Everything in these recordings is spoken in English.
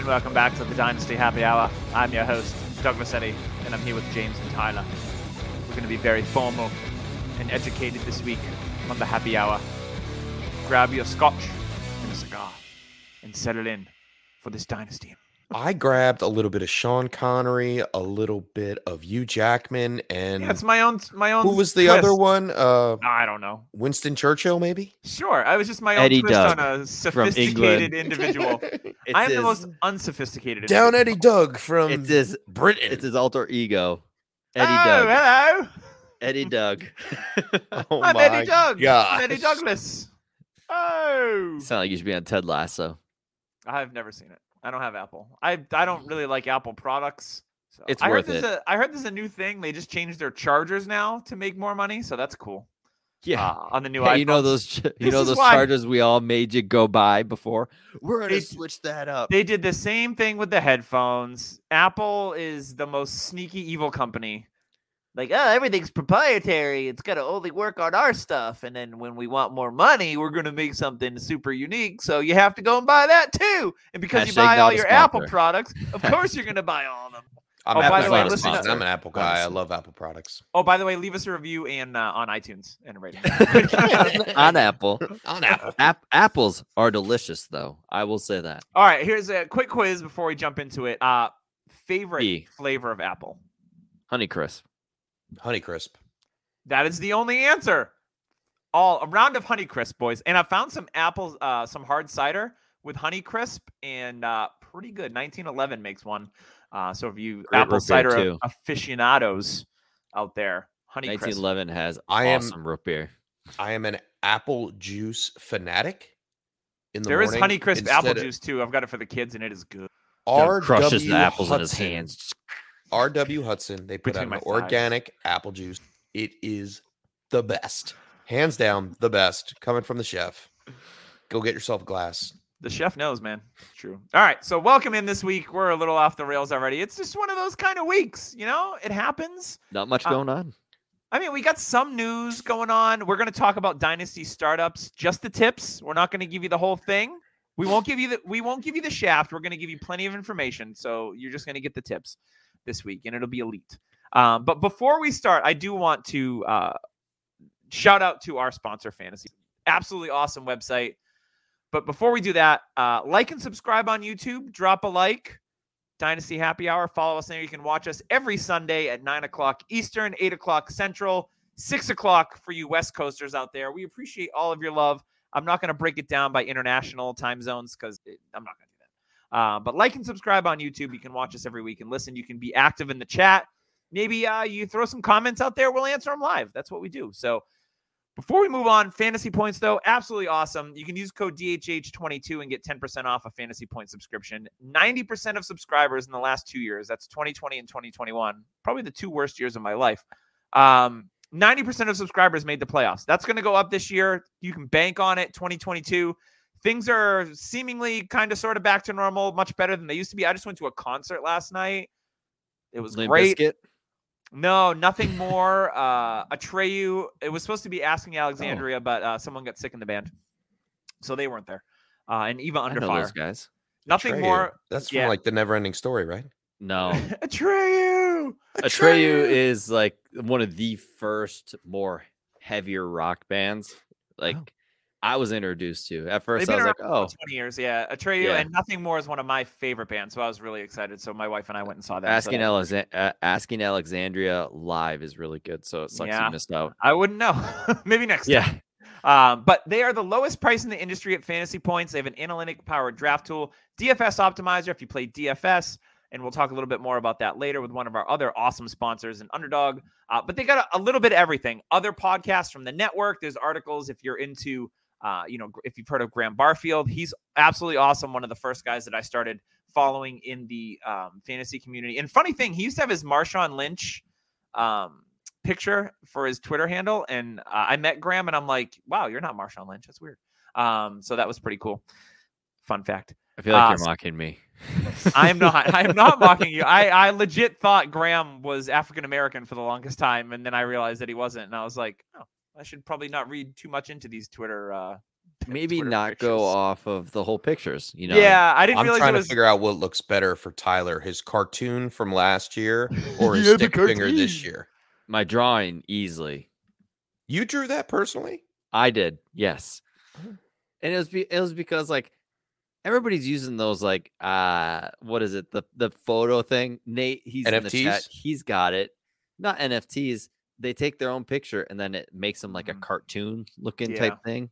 and welcome back to the Dynasty Happy Hour. I'm your host, Douglas Eddy, and I'm here with James and Tyler. We're going to be very formal and educated this week on the Happy Hour. Grab your scotch and a cigar and settle in for this dynasty. I grabbed a little bit of Sean Connery, a little bit of Hugh Jackman, and Yeah, my own, my own. who was the twist. other one? Uh, I don't know. Winston Churchill, maybe. Sure, I was just my own Eddie twist Doug on a sophisticated individual. I am the most unsophisticated. Down individual. Eddie Doug from It's his. Britain. It's his alter ego, Eddie oh, Doug. hello. Eddie Doug. oh I'm my Eddie Doug. I'm gosh. Eddie Douglas. Oh. Sound like you should be on Ted Lasso. I've never seen it. I don't have Apple. I I don't really like Apple products. So. It's I worth heard it. there's A, I heard there's a new thing. They just changed their chargers now to make more money, so that's cool. Yeah. Uh, on the new Hey, you know those ch- you This know those why- chargers we all made you go buy before. We're gonna They- switch that up. They did the same thing with the headphones. Apple is the most sneaky evil company. Like, oh, everything's proprietary. It's got to only work on our stuff. And then when we want more money, we're going to make something super unique. So you have to go and buy that too. And because you buy all a your Apple products, of course you're going to buy all of them. I'm, Oh, Apple by the way, listen to- I'm an Apple guy. I love Apple products. Oh, by the way, leave us a review and uh, on iTunes and a rating. on Apple. On Apple. App- apples are delicious, though. I will say that. All right, here's a quick quiz before we jump into it. Uh, favorite B. flavor of apple? Honeycrisp. Honeycrisp. That is the only answer. All a round of Honeycrisp, boys. And I found some apples, uh, some hard cider with Honeycrisp, and uh, pretty good. 1911 makes one. Uh, so if you Great apple cider too. aficionados out there, Honeycrisp. 1911 has I am- awesome root beer. I am an apple juice fanatic. In the There is morning, Honeycrisp apple of juice too. I've got it for the kids, and it is good. John crushes the RW apples in his hands. RW Hudson. They put Between out my an thighs. organic apple juice. It is the best, hands down, the best. Coming from the chef. Go get yourself a glass. The chef knows, man. It's true. All right. So welcome in this week. We're a little off the rails already. It's just one of those kind of weeks, you know. It happens. Not much Uh, going on. I mean, we got some news going on. We're going to talk about dynasty startups, just the tips. We're not going to give you the whole thing. We won't give you the we won't give you the shaft. We're going to give you plenty of information, so you're just going to get the tips this week, and it'll be elite. Um, but before we start, I do want to uh, shout out to our sponsor, Fantasy. Absolutely awesome website. But before we do that, uh, like and subscribe on YouTube. Drop a like. Dynasty Happy Hour. Follow us there. You can watch us every Sunday at 9 o'clock Eastern, 8 o'clock Central, 6 o'clock for you West Coasters out there. We appreciate all of your love. I'm not going to break it down by international time zones because I'm not going to. Uh, but like and subscribe on YouTube. You can watch us every week and listen. You can be active in the chat. Maybe uh, you throw some comments out there. We'll answer them live. That's what we do. So before we move on, fantasy points though, absolutely awesome. You can use code DHH22 and get 10% off a fantasy point subscription. 90% of subscribers in the last two years, that's 2020 and 2021, probably the two worst years of my life. Um, 90% of subscribers made the playoffs. That's going to go up this year. You can bank on it. 2022. Things are seemingly kind of sort of back to normal, much better than they used to be. I just went to a concert last night. It was Limp great. Bizkit? No, nothing more. Uh, Atreyu. It was supposed to be asking Alexandria, but uh, someone got sick in the band, so they weren't there. Uh, and Eva I Under know Fire. those guys. Nothing Atreyu. more. That's yeah. from like the never ending story, right? No. Atreyu. Atreyu is like one of the first more heavier rock bands. Like Oh. I was introduced to. At first, I was like, "Oh, 20 years. Yeah, Atreyu Yeah. and Nothing More is one of my favorite bands, so I was really excited. So my wife and I went and saw that. so asking that- Alexa- uh, asking Alexandria live is really good." So it sucks Yeah. you missed out. I wouldn't know. Maybe next Yeah. time. Um, but they are the lowest price in the industry at fantasy points. They have an analytic powered draft tool, DFS optimizer. If you play DFS, and we'll talk a little bit more about that later with one of our other awesome sponsors, and underdog. Uh, but they got a, a little bit of everything. Other podcasts from the network. There's articles if you're into, uh, you know, if you've heard of Graham Barfield, he's absolutely awesome. One of the first guys that I started following in the um, fantasy community. And funny thing, he used to have his Marshawn Lynch um, picture for his Twitter handle, and uh, I met Graham, and I'm like, "Wow, you're not Marshawn Lynch. That's weird." Um, so that was pretty cool. Fun fact. I feel like Uh, you're so- mocking me. I am not. I am not mocking you. I, I legit thought Graham was African American for the longest time, and then I realized that he wasn't, and I was like, oh, I should probably not read too much into these Twitter. Uh, Maybe Twitter not go off of the whole pictures. You know. Yeah, I didn't I'm realize trying it to figure out what looks better for Tyler: his cartoon from last year or his Yeah, stick figure this year. My drawing easily. You drew that personally? I did, yes. Oh. And it was be- it was because like everybody's using those like uh what is it the the photo thing? Nate, he's in the chat. He's got it. Not NFTs. They take their own picture and then it makes them like a Mhm. cartoon looking Yeah. type thing.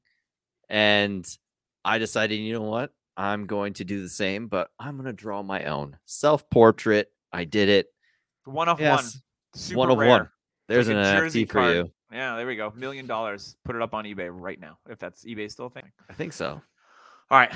And I decided, you know what? I'm going to do the same, but I'm gonna draw my own self portrait. I did it. one of Yes, one. Super one of rare. one. There's like an NFT jersey for you. Yeah, there we go. Million dollars. Put it up on eBay right now, if that's eBay still a thing. I think so. All right.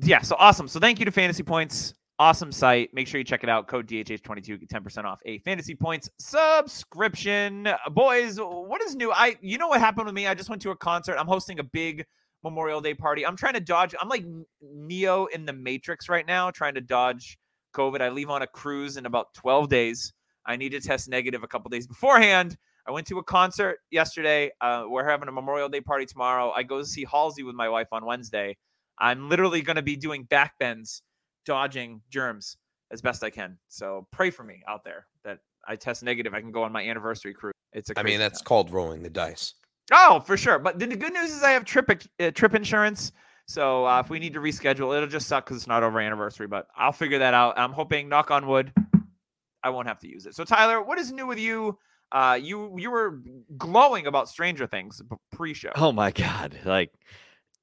Yeah. So awesome. So thank you to Fantasy Points. Awesome site. Make sure you check it out. Code DHH22 get 10% off a Fantasy Points subscription. Boys, what is new? I you know what happened with me? I just went to a concert. I'm hosting a big Memorial Day party. I'm trying to dodge. I'm like Neo in the Matrix right now, trying to dodge COVID. I leave on a cruise in about 12 days. I need to test negative a couple days beforehand. I went to a concert yesterday. Uh, we're having a Memorial Day party tomorrow. I go to see Halsey with my wife on Wednesday. I'm literally going to be doing back bends, dodging germs as best I can. So pray for me out there that I test negative. I can go on my anniversary cruise. It's a I mean, that's time. called rolling the dice. Oh, for sure. But the the good news is I have trip uh, trip insurance. So uh, if we need to reschedule, it'll just suck because it's not over anniversary. But I'll figure that out. I'm hoping, knock on wood, I won't have to use it. So Tyler, what is new with you? Uh, you you were glowing about Stranger Things b- pre-show. Oh my god! Like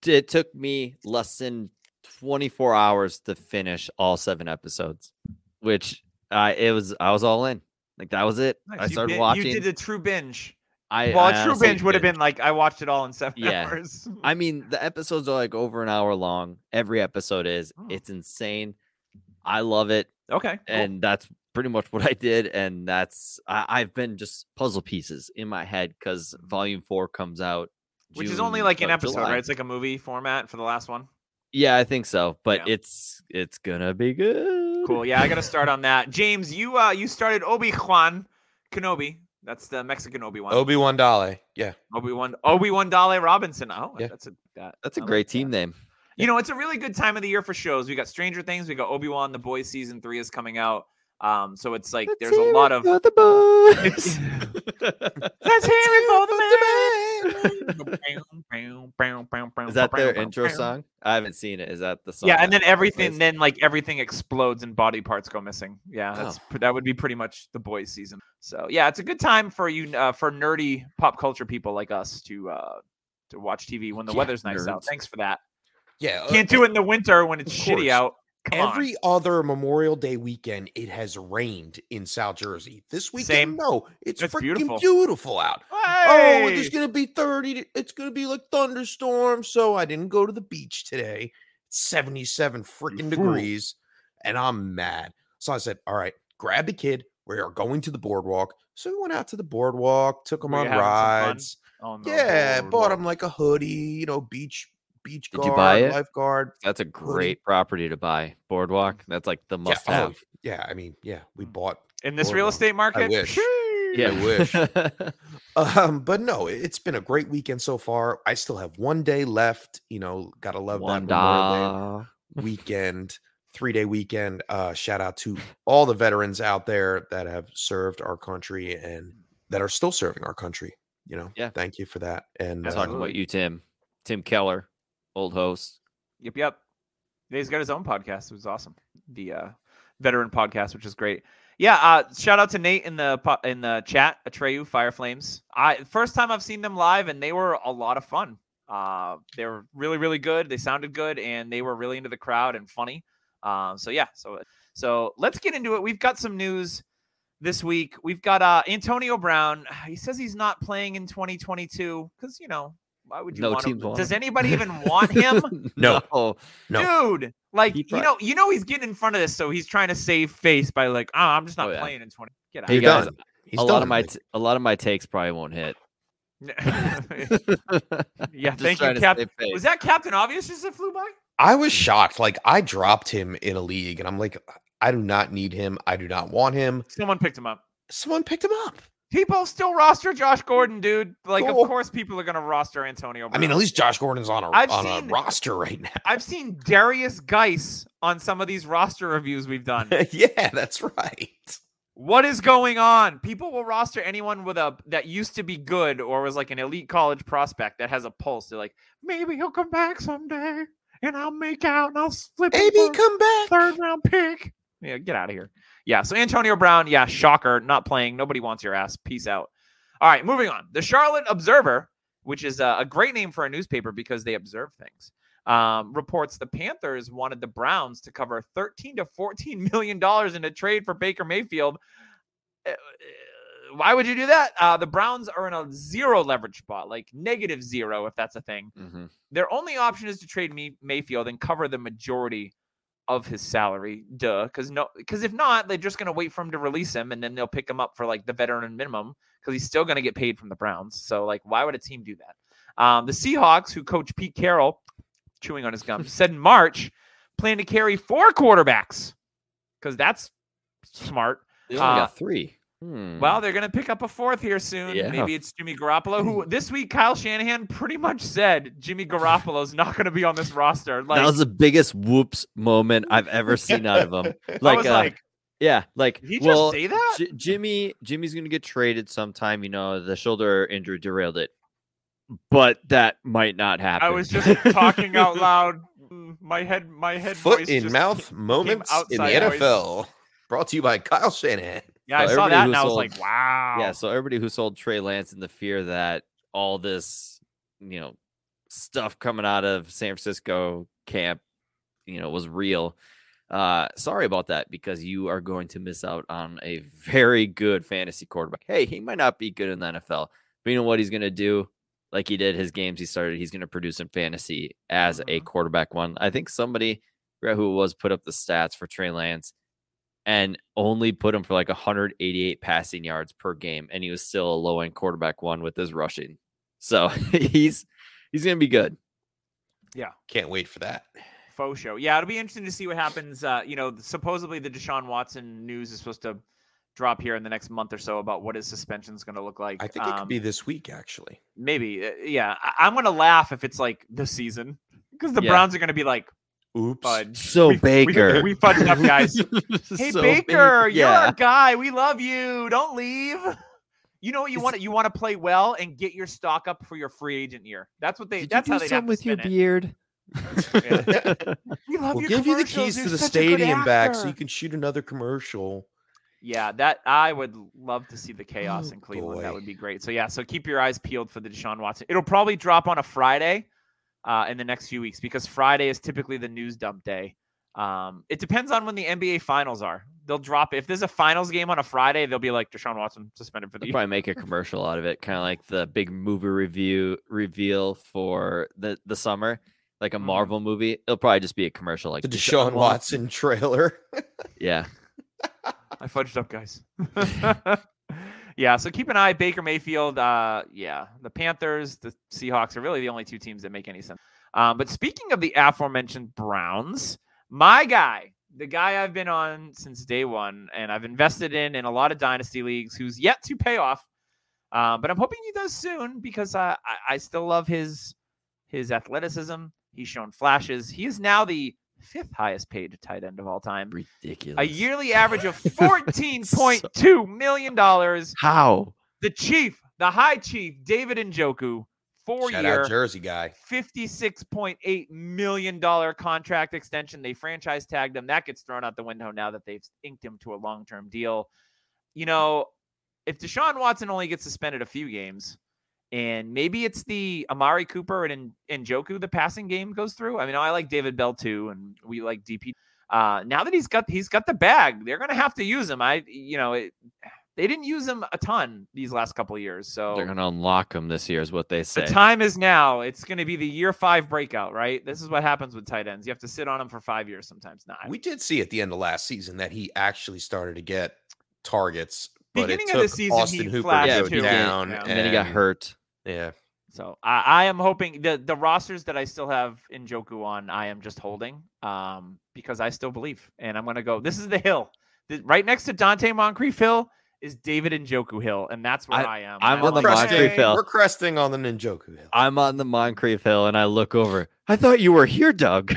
it took me less than 24 hours to finish all seven episodes, which uh, it was I was all in. Like that was it. Nice. I You started bin- watching. You did a true binge. I Well, I a true binge would have been like I watched it all in seven Yeah. hours. I mean, the episodes are like over an hour long. Every episode is. Oh. It's insane. I love it, okay. cool. and that's pretty much what I did. And that's I, I've been just puzzle pieces in my head because Volume Four comes out, which is only like an episode, July. right? It's like a movie format for the last one. Yeah, I think so. But Yeah. it's it's gonna be good. Cool. Yeah, I got to start on that. James, you uh you started Obi Wan Kenobi. That's the Mexican Obi Wan. Obi Wan Dale. Yeah. Obi Wan Obi Wan Dale Robinson. Oh, Yeah. that's a that, That's a I great like team that. name. You know, it's a really good time of the year for shows. We got Stranger Things. We got Obi Wan. The Boys season three is coming out. Um, so it's like there's a lot of. the boys. Let's hear it for the man. Is that their intro song? I haven't seen it. Is that the song? Yeah, and then everything, then like everything explodes and body parts go missing. Yeah, that's Oh. that would be pretty much the boys' season. So yeah, it's a good time for you uh, for nerdy pop culture people like us to uh to watch TV when the Yeah, weather's nice out. Thanks for that. Yeah. uh, Can't do it in the winter when it's shitty out. Come on. Every other Memorial Day weekend, it has rained in South Jersey. This weekend, Same. no, it's, It's freaking beautiful. beautiful. out. Oh, it's gonna be 30. to- It's gonna be like thunderstorm. So I didn't go to the beach today. It's 77 freaking degrees, and I'm mad. So I said, All right, grab the kid. We are going to the boardwalk. So we went out to the boardwalk, took him Were on you having some fun? rides. On Yeah, bought boardwalk. him like a hoodie, you know, beach beach Did guard, you buy it? lifeguard. That's a great property to buy. Boardwalk. That's like the must yeah, oh, have. yeah, I mean, yeah, we bought in this real estate market. wish. Sheesh. Yeah, wish. Um, but no, it- it's been a great weekend so far. I still have one day left. You know, gotta love that Day weekend, three day weekend. Uh, shout out to all the veterans out there that have served our country and that are still serving our country. You know, Yeah. thank you for that. And I'm uh, talking about you, Tim. Tim Keller, old host. Yep, yep. He's got his own podcast. It was awesome. The uh, veteran podcast, which is great. Yeah. Uh, shout out to Nate in the in the chat. Atreyu Fire Flames. I first time I've seen them live, and they were a lot of fun. Uh, they were really really good. They sounded good, and they were really into the crowd and funny. Um, so yeah. So so let's get into it. We've got some news this week. We've got uh, Antonio Brown. He says he's not playing in 2022 because you know Why would you No want teams him? want Does him. anybody even want him? No. No. Dude, like He you pro- know, you know he's getting in front of this, so he's trying to save face by like, oh, I'm just not Oh, yeah. playing in 20. Get out. Hey You're guys, done. He's a lot of my Like, t- a lot of my takes probably won't hit. yeah, thank you, Captain. save. Was that Captain Obvious just that flew by? I was shocked. Like I dropped him in a league, and I'm like, I do not need him. I do not want him. Someone picked him up. Someone picked him up. People still roster Josh Gordon, dude. Like, Cool. of course, people are gonna roster Antonio. I mean, at least Josh Gordon's on a I've on seen- a roster right now. I've seen Derrius Guice on some of these roster reviews we've done. yeah, that's right. What is going on? People will roster anyone with a that used to be good or was like an elite college prospect that has a pulse. They're like, maybe he'll come back someday, and I'll make out and I'll flip Maybe come back. third round pick. Yeah, get out of here. Yeah, so Antonio Brown, yeah, shocker, not playing. Nobody wants your ass. Peace out. All right, moving on. The Charlotte Observer, which is a, a great name for a newspaper because they observe things, um, reports the Panthers wanted the Browns to cover 13 to 14 million dollars in a trade for Baker Mayfield. Uh, Why would you do that? Uh, the Browns are in a zero leverage spot, like negative zero, if that's a thing Mhm. their only option is to trade me Mayfield and cover the majority of his salary. Duh, because no, because if not, they're just gonna wait for him to release him, and then they'll pick him up for like the veteran minimum because he's still gonna get paid from the Browns. So like, why would a team do that? Um, the Seahawks, who coach Pete Carroll, chewing on his gum, said in March plan to carry four quarterbacks because that's smart. They only Uh, got three. Hmm. Well, they're going to pick up a fourth here soon. Yeah. Maybe it's Jimmy Garoppolo, who this week Kyle Shanahan pretty much said Jimmy Garoppolo's not going to be on this roster. Like, that was the biggest whoops moment I've ever seen out of him. I Like, was uh, like, yeah, like did he just say that? J- Jimmy, Jimmy's gonna get traded sometime. You know, the shoulder injury derailed it, but that might not happen. I was just talking out loud. My head, my head. Foot voice in just mouth came moments in the outside voice. NFL. Brought to you by Kyle Shanahan. Yeah, I saw that and I was sold- like, wow. Yeah, so everybody who sold Trey Lance in the fear that all this, you know, stuff coming out of San Francisco camp, you know, was real. Uh, sorry about that because you are going to miss out on a very good fantasy quarterback. Hey, he might not be good in the NFL, but you know what he's going to do? Like he did his games he started, he's going to produce in fantasy as a Mhm. quarterback one. I think somebody, forgot who it was, put up the stats for Trey Lance and only put him for like 188 passing yards per game, and he was still a low end quarterback one with his rushing. So he's he's gonna be good. Yeah, can't wait for that. faux show. Yeah, it'll be interesting to see what happens. Uh, you know, supposedly the Deshaun Watson news is supposed to drop here in the next month or so about what his suspension is going to look like. I think it could Um, be this week, actually. maybe. uh, Yeah, I- I'm going to laugh if it's like the season because the Yeah. Browns are going to be like, Oops. fudge. So We- we- Baker, we fudged up, guys. Hey So Baker, you're yeah. our guy. We love you. Don't leave. You know what you want to you want to play well and get your stock up for your free agent year. That's what they. Did that's you how do they have something with your it. beard? We love We'll your give you the keys You're to the such a good stadium back so you can shoot another commercial. Yeah, that I would love to see the chaos Oh, in Cleveland. That would be great. So yeah, so keep your eyes peeled for the Deshaun Watson. It'll probably drop on a Friday uh, in the next few weeks because Friday is typically the news dump day. Um, it depends on when the NBA finals are. They'll drop if there's a finals game on a Friday, they'll be like Deshaun Watson suspended for the They'll year. probably make a commercial out of it, kind of like the big movie review reveal for the the summer, like a Mhm. Marvel movie. It'll probably just be a commercial, like The Deshaun Watson trailer. Yeah, I fudged up, guys. yeah, so keep an eye. Baker Mayfield. Uh, yeah, the Panthers, the Seahawks are really the only two teams that make any sense. Um, but speaking of the aforementioned Browns, my guy, the guy I've been on since day one, and I've invested in in a lot of dynasty leagues, who's yet to pay off. Uh, but I'm hoping he does soon because uh, I, I still love his his athleticism. He's shown flashes. He is now the fifth highest paid tight end of all time ridiculous. a yearly average of fourteen point two million dollars. How? The chief, the high chief, David Njoku, four Shout year, out Jersey guy. fifty-six point eight million dollar contract extension. They franchise tagged him. That gets thrown out the window now that they've inked him to a long-term deal. You know, if Deshaun Watson only gets suspended a few games, and maybe it's the Amari Cooper and Njoku the passing game goes through. I mean, I like David Bell too, and we like DP. Uh, now that he's got he's got the bag, they're gonna have to use him. I, you know, it, they didn't use him a ton these last couple of years. So They're gonna unlock him this year, is what they the say. time is now. It's going to be the year five breakout, right? This is what happens with tight ends. You have to sit on them for five years sometimes. Not We did see at the end of last season that he actually started to get targets, but Beginning it of the season, Austin he Hooper flashed to Yeah, go down, Yeah. and then he got hurt. Yeah, So I, I am hoping the the rosters that I still have in Njoku on, I am just holding um, because I still believe, and I'm gonna go. This is the hill, The- right next to Donte Moncrief Hill is David Njoku Hill, and that's where I, am. I'm And on the like, Moncrief hey, Hill. we're cresting on the Njoku Hill. I'm on the Moncrief Hill, and I look over. I thought you were here, Doug.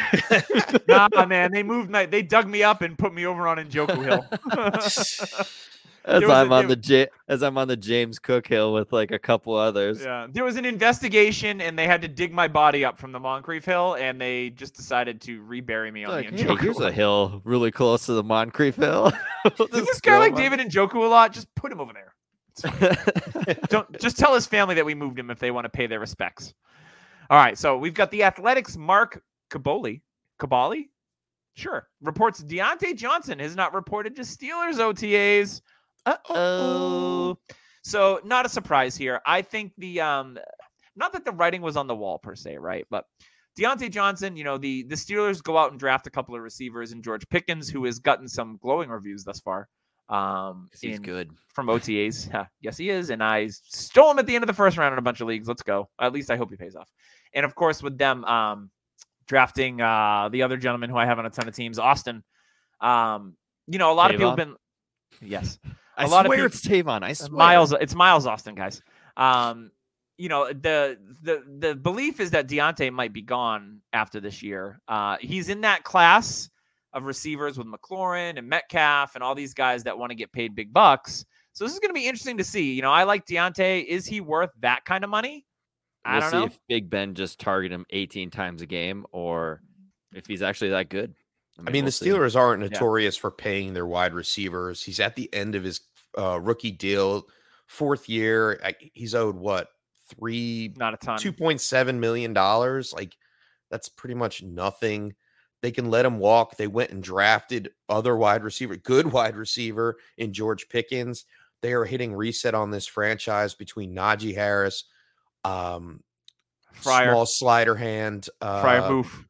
Nah, man, they moved my, they dug me up and put me over on Njoku Hill. as I'm a- on the J- as I'm on the James Cook Hill with like a couple others. yeah, there was an investigation, and they had to dig my body up from the Moncrief Hill, and they just decided to rebury me on Like, the hey, Njoku here's a hill really close to the Moncrief Hill. Does this guy like David and Joku a lot? Just put him over there. Don't just tell his family that we moved him if they want to pay their respects. All right, so we've got the Athletics Mark Kaboly. Cabali? Sure. Reports Diontae Johnson has not reported to Steelers OTAs. Uh-oh. So not a surprise here. I think the um not that the writing was on the wall per se, right? But Diontae Johnson, you know, the the Steelers go out and draft a couple of receivers and George Pickens, who has gotten some glowing reviews thus far. Um He's in- good. from OTAs. Yes, he is. And I stole him at the end of the first round in a bunch of leagues. Let's go. At least I hope he pays off. And of course, with them um, drafting uh, the other gentleman who I have on a ton of teams, Austin. Um, you know, a lot of people have been. Yes, I a lot of swear peop- it's Tavon. I swear. Miles. It's Miles Austin, guys. Um, you know the the the belief is that Diontae might be gone after this year. Uh, he's in that class of receivers with McLaurin and Metcalf and all these guys that want to get paid big bucks. So this is going to be interesting to see. You know, I like Diontae. Is he worth that kind of money? I We'll don't see know. if Big Ben just target him 18 times a game, or if he's actually that good. I mean, we'll the see. Steelers aren't notorious for paying their wide receivers. He's at the end of his uh, rookie deal, fourth year. I, he's owed what three, Not a ton. two point seven million dollars. Like that's pretty much nothing. They can let him walk. They went and drafted other wide receiver, good wide receiver in George Pickens. They are hitting reset on this franchise between Najee Harris, um, Fryer. small slider hand, uh, Fryer Boof.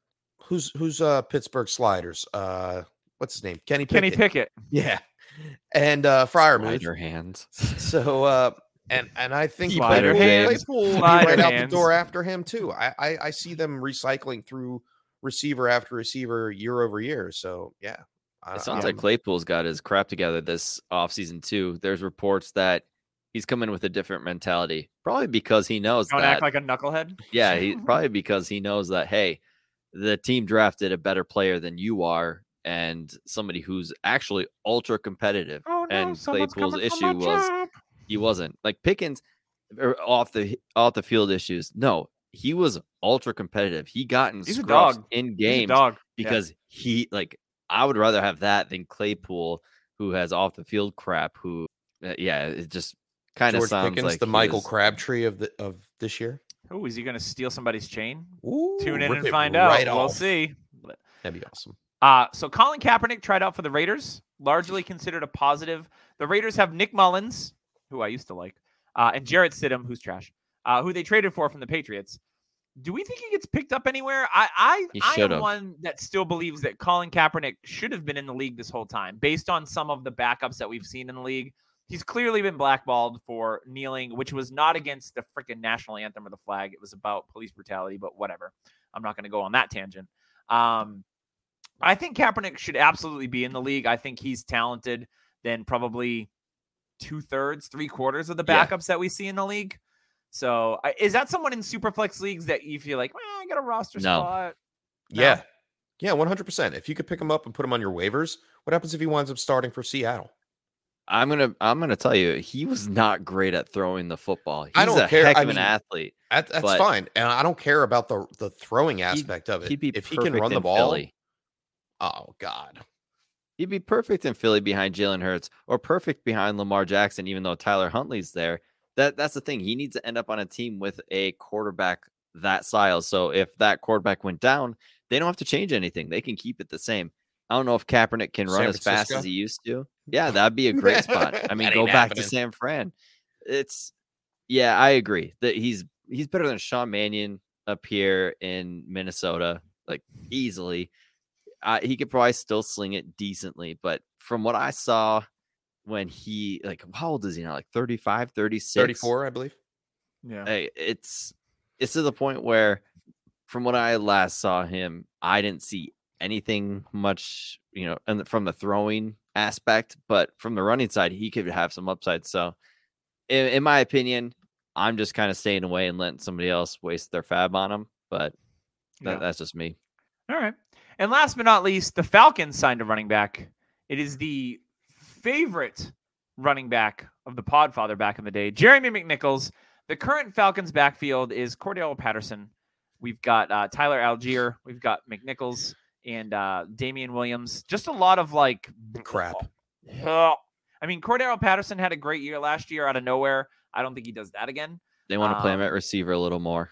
who's who's uh Pittsburgh sliders? Uh what's his name? Kenny Kenny Pickett. Pickett. Yeah. And uh Freiermuth. Slider hands. So uh and and I think Slider Claypool, hands. Claypool will be Slider right out the door after him too. I, I I see them recycling through receiver after receiver year over year. So yeah. It sounds I'm- like Claypool's got his crap together this offseason too. There's reports that he's coming with a different mentality, probably because he knows Don't that. act like a knucklehead. yeah, he probably because he knows that hey, the team drafted a better player than you are, and somebody who's actually ultra competitive. Oh no! And someone's Claypool's coming for issue was job. He wasn't like Pickens er, off the off the field issues. No, he was ultra competitive. He got in He's a dog. in He's a games dog. Yeah. because he like I would rather have that than Claypool, who has off the field crap. Who, uh, yeah, it just kind of George sounds Pickens, like the Michael was- Crabtree of the of this year. Oh, is he going to steal somebody's chain? Ooh, Tune in and it find out. right We'll see. That'd be awesome. Uh, so Colin Kaepernick tried out for the Raiders, largely considered a positive. The Raiders have Nick Mullens, who I used to like, uh, and Jarrett Stidham, who's trash, uh, who they traded for from the Patriots. Do we think he gets picked up anywhere? I I, I am one that still believes that Colin Kaepernick should have been in the league this whole time, based on some of the backups that we've seen in the league. He's clearly been blackballed for kneeling, which was not against the freaking national anthem or the flag. It was about police brutality, but whatever. I'm not going to go on that tangent. Um, I think Kaepernick should absolutely be in the league. I think he's talented than probably two thirds, three quarters of the Yeah. backups that we see in the league. So, is that someone in Superflex leagues that you feel like, well, I got a roster No. spot? No. Yeah. Yeah, 100%. If you could pick him up and put him on your waivers, what happens if he winds up starting for Seattle? I'm gonna I'm gonna tell you, he was not great at throwing the football. He's I don't a care. heck I of an athlete. That, that's fine. And I don't care about the the throwing aspect of it. He'd be if he can run the ball, Philly. Oh god. He'd be perfect in Philly behind Jalen Hurts or perfect behind Lamar Jackson, even though Tyler Huntley's there. That that's the thing. He needs to end up on a team with a quarterback that style. So if that quarterback went down, they don't have to change anything. They can keep it the same. I don't know if Kaepernick can run as fast as he used to. Yeah, that'd be a great spot. I mean, go back to. San Fran. It's yeah, I agree that he's he's better than Sean Mannion up here in Minnesota, like easily. Uh, he could probably still sling it decently, but from what I saw when he like how old is he now? Like 35, 36? 34, I believe. Yeah. Hey, it's it's to the point where from what I last saw him, I didn't see anything much, you know, and from the throwing aspect, but from the running side, he could have some upside. So, in, in my opinion, I'm just kind of staying away and letting somebody else waste their fab on him. But that, Yeah. that's just me. All right. And last but not least, the Falcons signed a running back. It is the favorite running back of the Podfather back in the day, Jeremy McNichols. The current Falcons backfield is Cordarrelle Patterson. We've got uh, Tyler Allgeier. We've got McNichols and uh, Damien Williams. Just a lot of like Crap. Oh, I mean, Cordarrelle Patterson had a great year last year out of nowhere. I don't think he does that again. They want to play him Um, at receiver a little more.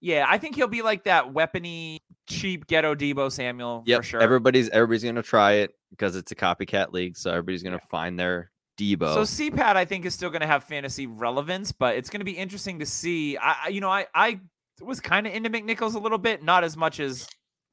Yeah, I think he'll be like that weapony, cheap ghetto Deebo Samuel Yep. for sure. Everybody's everybody's gonna try it because it's a copycat league, so everybody's gonna find their Debo. So CPAT, I think, is still going to have fantasy relevance, but it's going to be interesting to see. I, I- you know, I, I was kind of into McNichols a little bit, not as much as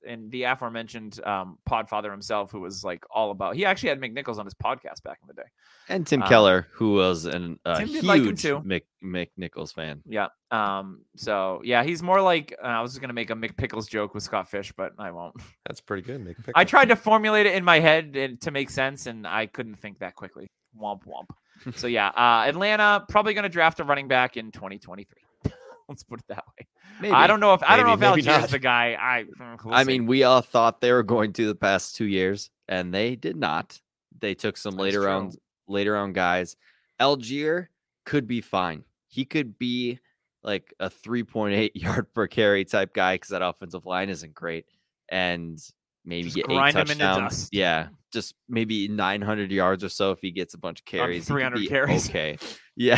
and the aforementioned um, Podfather himself, who was like all about. He actually had McNichols on his podcast back in the day. and Tim um, Keller, who was an a Tim did like him huge too. Mick McNichols fan. Yeah. Um. So yeah, he's more like uh, I was just going to make a McPickles joke with Scott Fish, but I won't. That's pretty good. Make a pick. I tried to formulate it in my head and to make sense, and I couldn't think that quickly. Womp womp. so yeah, uh, Atlanta probably going to draft a running back in 2023. Let's put it that way. Maybe. I don't know if I don't know if Allgeier's the guy. I mm, we'll I see. mean, we all thought they were going to the past two years, and they did not. They took some That's later true. round later round guys. Algier could be fine. He could be like a 3.8 yard per carry type guy because that offensive line isn't great, and maybe Just get eight grind him into touchdowns. dust. Yeah, just maybe 900 yards or so if he gets a bunch of carries. could 300 carries. Okay, yeah,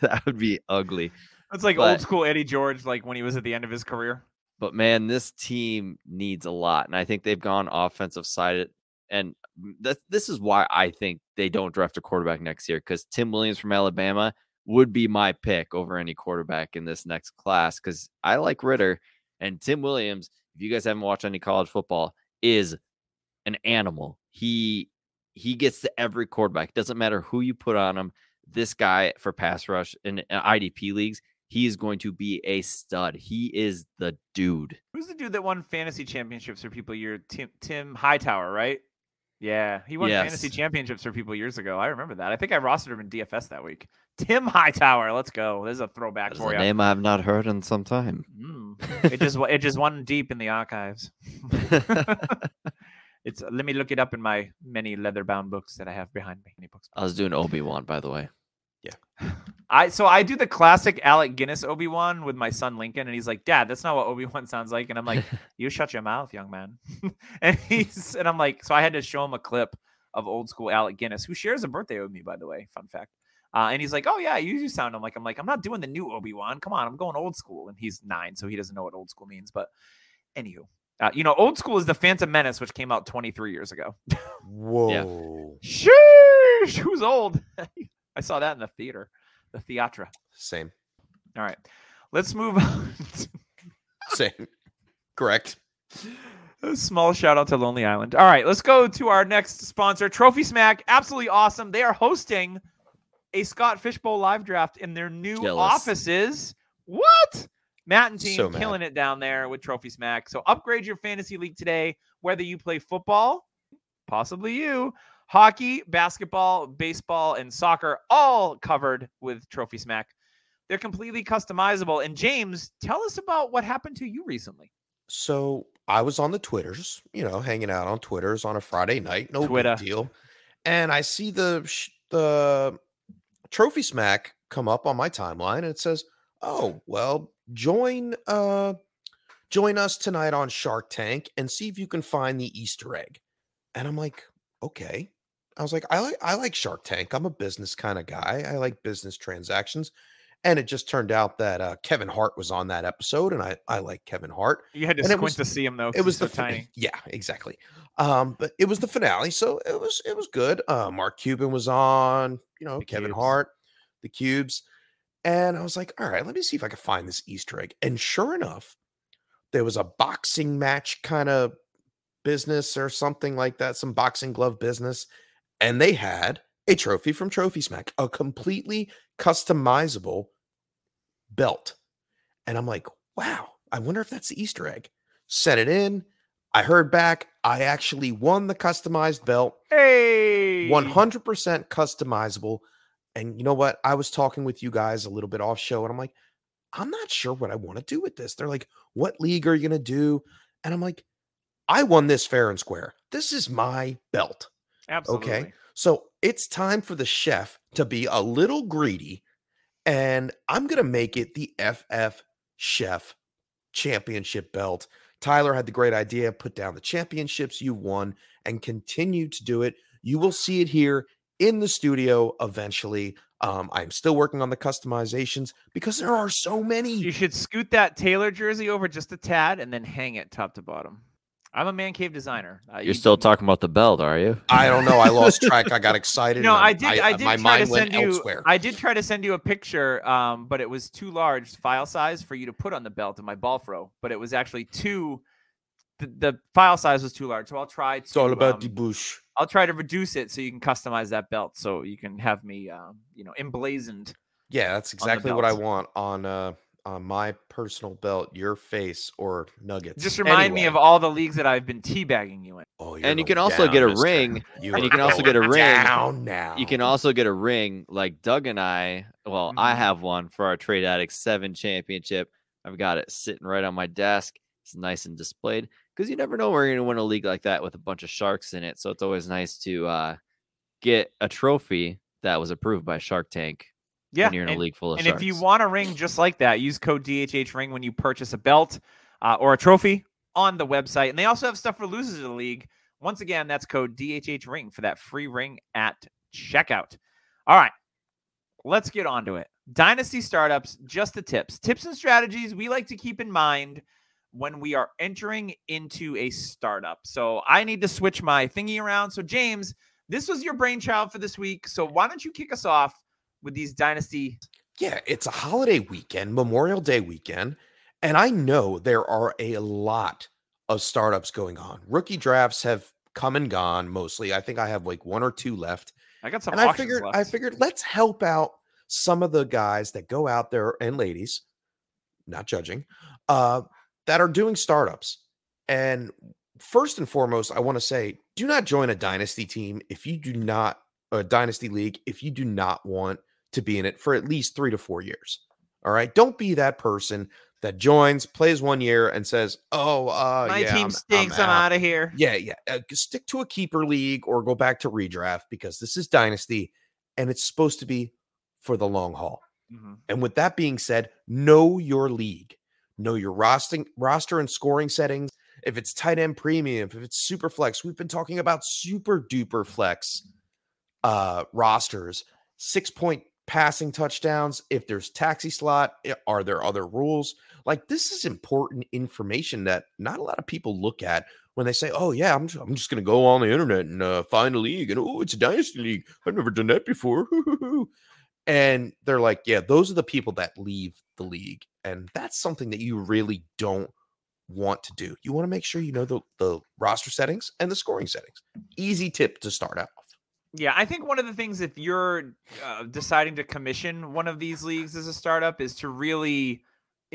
that would be ugly. It's like but- old school Eddie George, like when he was at the end of his career. But man, this team needs a lot, and I think they've gone offensive sided. And that this is why I think they don't draft a quarterback next year because Tim Williams from Alabama would be my pick over any quarterback in this next class because I like Ritter and Tim Williams. If you guys haven't watched any college football, is an animal. He he gets to every quarterback. Doesn't matter who you put on him. This guy for pass rush in uh, in IDP leagues, he is going to be a stud. He is the dude. Who's the dude that won fantasy championships for people year? Tim Tim Hightower, right? Yeah, he won fantasy championships for people years ago. I remember that. I think I rostered him in DFS that week. Tim Hightower, let's go. There's a throwback That is for a you. name I have not heard in some time. Mm. It just it just won deep in the archives. it's let me look it up in my many leather bound books that I have behind me. I was doing Obi Wan, by the way. I so I do the classic Alec Guinness Obi Wan with my son Lincoln, and he's like, "Dad, that's not what Obi Wan sounds like." And I'm like, "You shut your mouth, young man." and he's and I'm like, so I had to show him a clip of old school Alec Guinness, who shares a birthday with me, by the way. Fun fact. Uh, and he's like, "Oh yeah, you, you sound." I'm like, "I'm like, I'm not doing the new Obi Wan. Come on, I'm going old school." And he's nine, so he doesn't know what old school means. But anywho, uh, you know, old school is the Phantom Menace, which came out 23 years ago. Whoa. Sheesh, who's old? I saw that in the theater, the theatra. Same. All right, let's move on. Same. Correct. A small shout out to Lonely Island. All right, let's go to our next sponsor, Trophy Smack. Absolutely awesome. They are hosting a Scott Fishbowl live draft in their new Jealous. offices. What? Matt and team So killing it down there with Trophy Smack. So upgrade your fantasy league today, whether you play football, possibly you, hockey, basketball, baseball, and soccer, all covered with Trophy Smack. They're completely customizable. And James, tell us about what happened to you recently. So I was on the Twitters, you know, hanging out on Twitters on a Friday night. No Twitter. big deal. And I see the the trophy smack come up on my timeline, and it says, "Oh, well, join uh join us tonight on Shark Tank and see if you can find the Easter egg." And I'm like, "Okay." I was like, "I like I like Shark Tank. I'm a business kind of guy. I like business transactions." And it just turned out that uh, Kevin Hart was on that episode, and I I like Kevin Hart. You had to And squint was- to see him though. It was the fi- tiny. yeah, exactly. Um, but it was the finale, so it was it was good. Uh, Mark Cuban was on, you know, The Kevin Cubes. Hart, the Cubes, and I was like, all right, let me see if I can find this Easter egg. And sure enough, there was a boxing match kind of business or something like that, some boxing glove business, and they had a trophy from Trophy Smack, a completely customizable belt. And I'm like, wow, I wonder if that's the Easter egg. Sent it in. I heard back. I actually won the customized belt, Hey, 100% customizable. And you know what? I was talking with you guys a little bit off show, and I'm like, I'm not sure what I want to do with this. They're like, what league are you going to do? And I'm like, I won this fair and square. This is my belt. Absolutely. Okay. So it's time for the chef to be a little greedy, and I'm going to make it the FF Chef Championship belt. Tyler had the great idea put down the championships you won and continue to do it. You will see it here in the studio eventually. Um, I'm still working on the customizations because there are so many. You should scoot that Taylor jersey over just a tad and then hang it top to bottom. I'm a man cave designer. Uh, You're you- still talking about the belt, are you? I don't know. I lost track. I got excited. No, I did. I, did my try mind to send you. elsewhere. I did try to send you a picture, um, but it was too large file size for you to put on the belt of my ball throw. But it was actually too. The, the file size was too large, so I'll try to. it's all about um, the bush. I'll try to reduce it so you can customize that belt, so you can have me, um, you know, emblazoned. Yeah, that's exactly what I want on uh on my personal belt, your face or nuggets. Just remind me of all the leagues that I've been teabagging you in. Oh, you're And you can also get a mister. ring, You and you can also get a ring. down now. You can also get a ring like Doug and I. Well, I Mhm. have one for our Trade Addicts 7 championship. I've got it sitting right on my desk. It's nice and displayed because you never know where you're going to win a league like that with a bunch of sharks in it. So it's always nice to uh, get a trophy that was approved by Shark Tank Yeah, when you're in a and- league full of And sharks. if you want a ring just like that, use code DHH ring when you purchase a belt uh, or a trophy on the website. And they also have stuff for losers of the league. Once again, that's code DHH ring for that free ring at checkout. All right, let's get on to it. Dynasty startups, just the tips, tips and strategies we like to keep in mind when we are entering into a startup. So I need to switch my thingy around. So James, this was your brainchild for this week. So why don't you kick us off with these dynasty Yeah, it's a holiday weekend, Memorial Day weekend, and I know there are a lot of startups going on. Rookie drafts have come and gone mostly. I think I have like one or two left. I got some and I figured left. I figured let's help out some of the guys that go out there and ladies, not judging, uh, that are doing startups. And first and foremost, I want to say do not join a dynasty team if you do not a dynasty league if you do not want to be in it for at least three to four years. All right. Don't be that person that joins, plays one year, and says, Oh, uh, My yeah, team I'm- stinks. I'm, out." of here. Yeah, yeah. Uh, stick to a keeper league or go back to redraft because this is dynasty and it's supposed to be for the long haul. Mhm. And with that being said, know your league, know your roster, roster and scoring settings. If it's tight end premium, if it's super flex, we've been talking about super duper flex uh, rosters, six point passing touchdowns. If there's taxi slot, are there other rules? Like this is important information that not a lot of people look at when they say, "Oh yeah, I'm just, I'm just going to go on the internet and uh, find a league and oh, it's a dynasty league. I've never done that before." and they're like, "Yeah, those are the people that leave the league, and that's something that you really don't want to do. You want to make sure you know the the roster settings and the scoring settings. Easy tip to start out. Yeah, I think one of the things if you're uh, deciding to commission one of these leagues as a startup is to really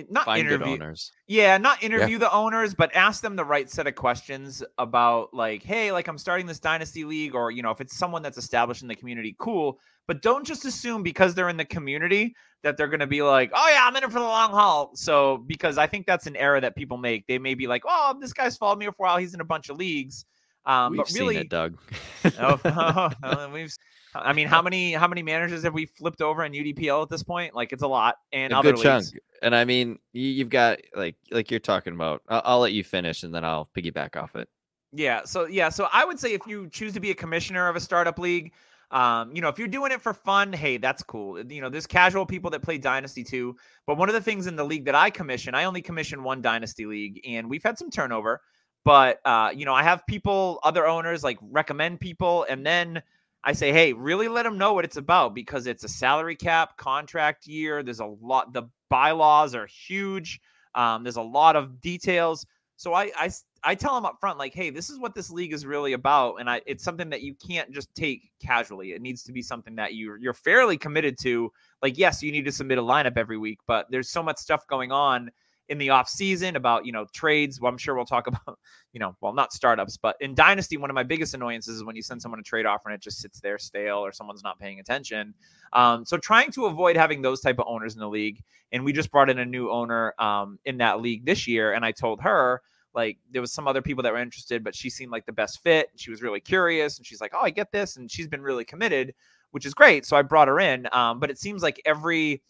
not Find interview. owners. Yeah, not interview the owners, but ask them the right set of questions about like, hey, like I'm starting this dynasty league, or you know, if it's someone that's established in the community, cool. But don't just assume because they're in the community that they're gonna be like, oh yeah, I'm in it for the long haul. So because I think that's an error that people make. They may be like, oh, this guy's followed me for a while. He's in a bunch of leagues. Um, We've but really, seen it, Doug. oh, uh, we've. I mean, how many how many managers have we flipped over in UDPL at this point? Like it's a lot, and a other good chunk. And I mean, you, you've got like like you're talking about. I'll, I'll let you finish, and then I'll piggyback off it. Yeah. So yeah. So I would say if you choose to be a commissioner of a startup league, Um, you know, if you're doing it for fun, hey, that's cool. You know, there's casual people that play Dynasty too. But one of the things in the league that I commission, I only commission one Dynasty league, and we've had some turnover. But uh, you know, I have people, other owners like recommend people, and then I say, hey, really let them know what it's about because it's a salary cap contract year. There's a lot, the bylaws are huge. Um, there's a lot of details. So I, I I tell them up front, like, hey, this is what this league is really about, and I it's something that you can't just take casually. It needs to be something that you you're fairly committed to. Like, yes, you need to submit a lineup every week, but there's so much stuff going on in the off season about you know trades. Well, I'm sure we'll talk about you know well not startups, but in Dynasty, one of my biggest annoyances is when you send someone a trade offer and it just sits there stale or someone's not paying attention. Um, so trying to avoid having those type of owners in the league, and we just brought in a new owner um, in that league this year, and I told her like there was some other people that were interested, but she seemed like the best fit. She was really curious, and she's like, "Oh, I get this," and she's been really committed, which is great. So I brought her in. Um, but it seems like every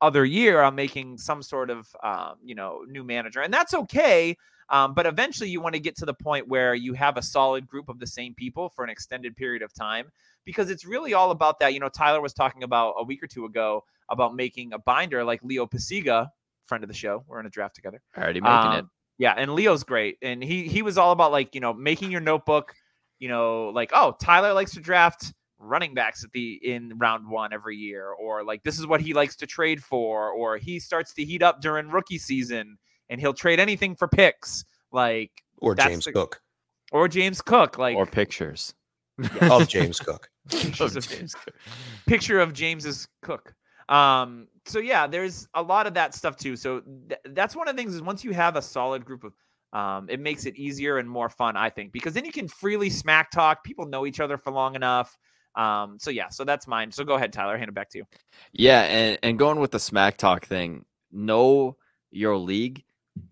other year I'm making some sort of um, you know new manager, and that's okay. Um, but eventually, you want to get to the point where you have a solid group of the same people for an extended period of time, because it's really all about that. You know, Tyler was talking about a week or two ago about making a binder like Leo Pasiga, friend of the show. We're in a draft together. Already making um, it. Yeah, and Leo's great, and he he was all about like you know making your notebook. You know, like oh, Tyler likes to draft running backs at the in round one every year, or like this is what he likes to trade for, or he starts to heat up during rookie season and he'll trade anything for picks, like or James the, Cook, or James Cook, like or pictures yeah. of James Cook. of James Cook. Picture of James's Cook. Um, so yeah, there's a lot of that stuff too. So th- that's one of the things is once you have a solid group of um, it makes it easier and more fun, I think, because then you can freely smack talk. People know each other for long enough. Um, so yeah, so that's mine. So go ahead, Tyler. Hand it back to you. Yeah, and, and going with the smack talk thing, know your league,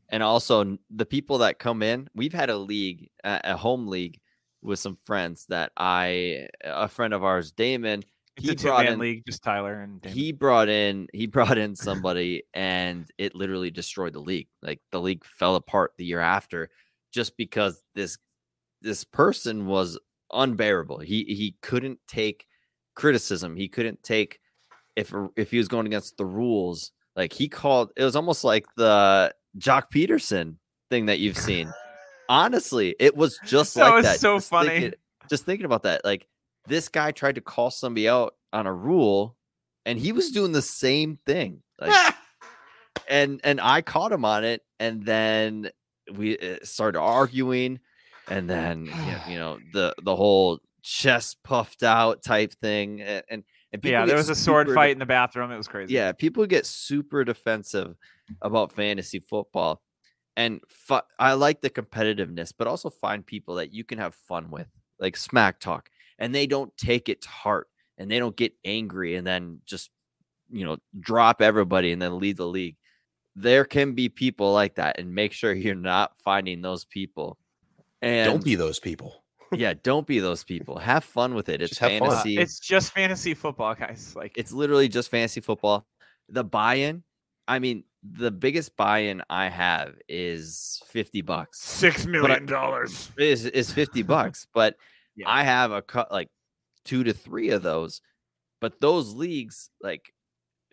and also the people that come in. We've had a league, a home league, with some friends that I, a friend of ours, Damon. It's he a brought in league, just Tyler and Damon. he brought in he brought in somebody, and it literally destroyed the league. Like the league fell apart the year after, just because this this person was unbearable. He he couldn't take criticism. He couldn't take if if he was going against the rules. Like he called it was almost like the Jock Peterson thing that you've seen. Honestly, it was just that like was that. So just funny. Thinking, just thinking about that, like this guy tried to call somebody out on a rule, and he was doing the same thing. Like, and and I caught him on it, and then we uh, started arguing and then you know the the whole chest puffed out type thing and and, and yeah there was a sword fight in the bathroom it was crazy. Yeah people get super defensive about fantasy football and fu- i like the competitiveness but also find people that you can have fun with like smack talk and they don't take it to heart and they don't get angry and then just you know drop everybody and then lead the league. There can be people like that and make sure you're not finding those people and don't be those people. yeah, don't be those people. Have fun with it. It's fantasy. Uh, it's just fantasy football, guys. Like it's literally just fantasy football. The buy-in, I mean, the biggest buy-in I have is 50 bucks. Six million dollars. Is is 50 bucks. But yeah. I have a cut like two to three of those. But those leagues, like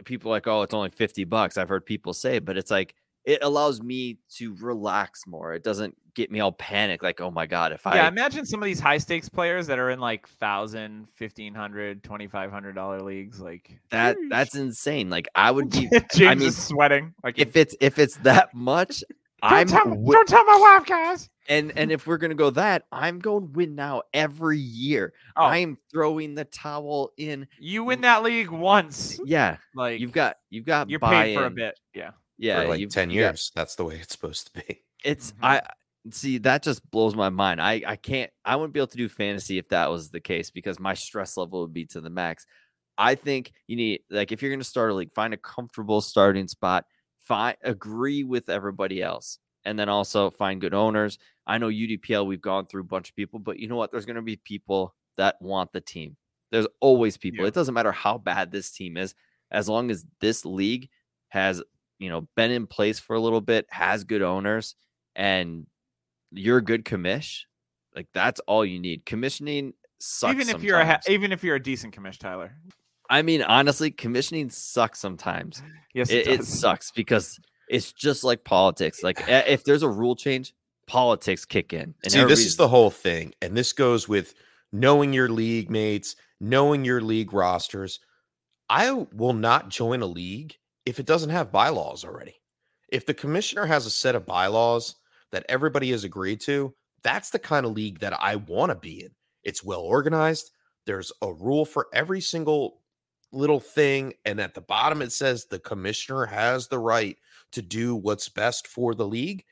people like, oh, it's only 50 bucks. I've heard people say, but it's like it allows me to relax more. It doesn't get me all panicked like, oh my God, if I Yeah, imagine some of these high stakes players that are in like thousand, fifteen hundred, twenty five hundred dollar leagues. Like that that's insane. Like I would be James I mean, is sweating. Like if it's if it's that much, I'm tell, w- don't tell my wife, guys. And and if we're gonna go that, I'm going to win now every year. Oh. I'm throwing the towel in. You win that league once. Yeah. Like you've got you've got you're paid for a bit. Yeah. Yeah, like ten years. Yeah. That's the way it's supposed to be. It's mm-hmm. I see that just blows my mind. I I can't. I wouldn't be able to do fantasy if that was the case because my stress level would be to the max. I think you need like if you're going to start a league, find a comfortable starting spot. Find agree with everybody else, and then also find good owners. I know UDPL. We've gone through a bunch of people, but you know what? There's going to be people that want the team. There's always people. Yeah. It doesn't matter how bad this team is, as long as this league has you know, been in place for a little bit, has good owners, and you're a good commish, like that's all you need. Commissioning sucks. even if you're a ha- even if you're a decent commish, Tyler. I mean, honestly, commissioning sucks sometimes. Yes, It, it, it sucks because it's just like politics. Like if there's a rule change, politics kick in. And See, this is the whole thing, and this goes with knowing your league mates, knowing your league rosters. I will not join a league if it doesn't have bylaws already. If the commissioner has a set of bylaws that everybody has agreed to, that's the kind of league that I want to be in. It's well organized. There's a rule for every single little thing, and at the bottom it says the commissioner has the right to do what's best for the league.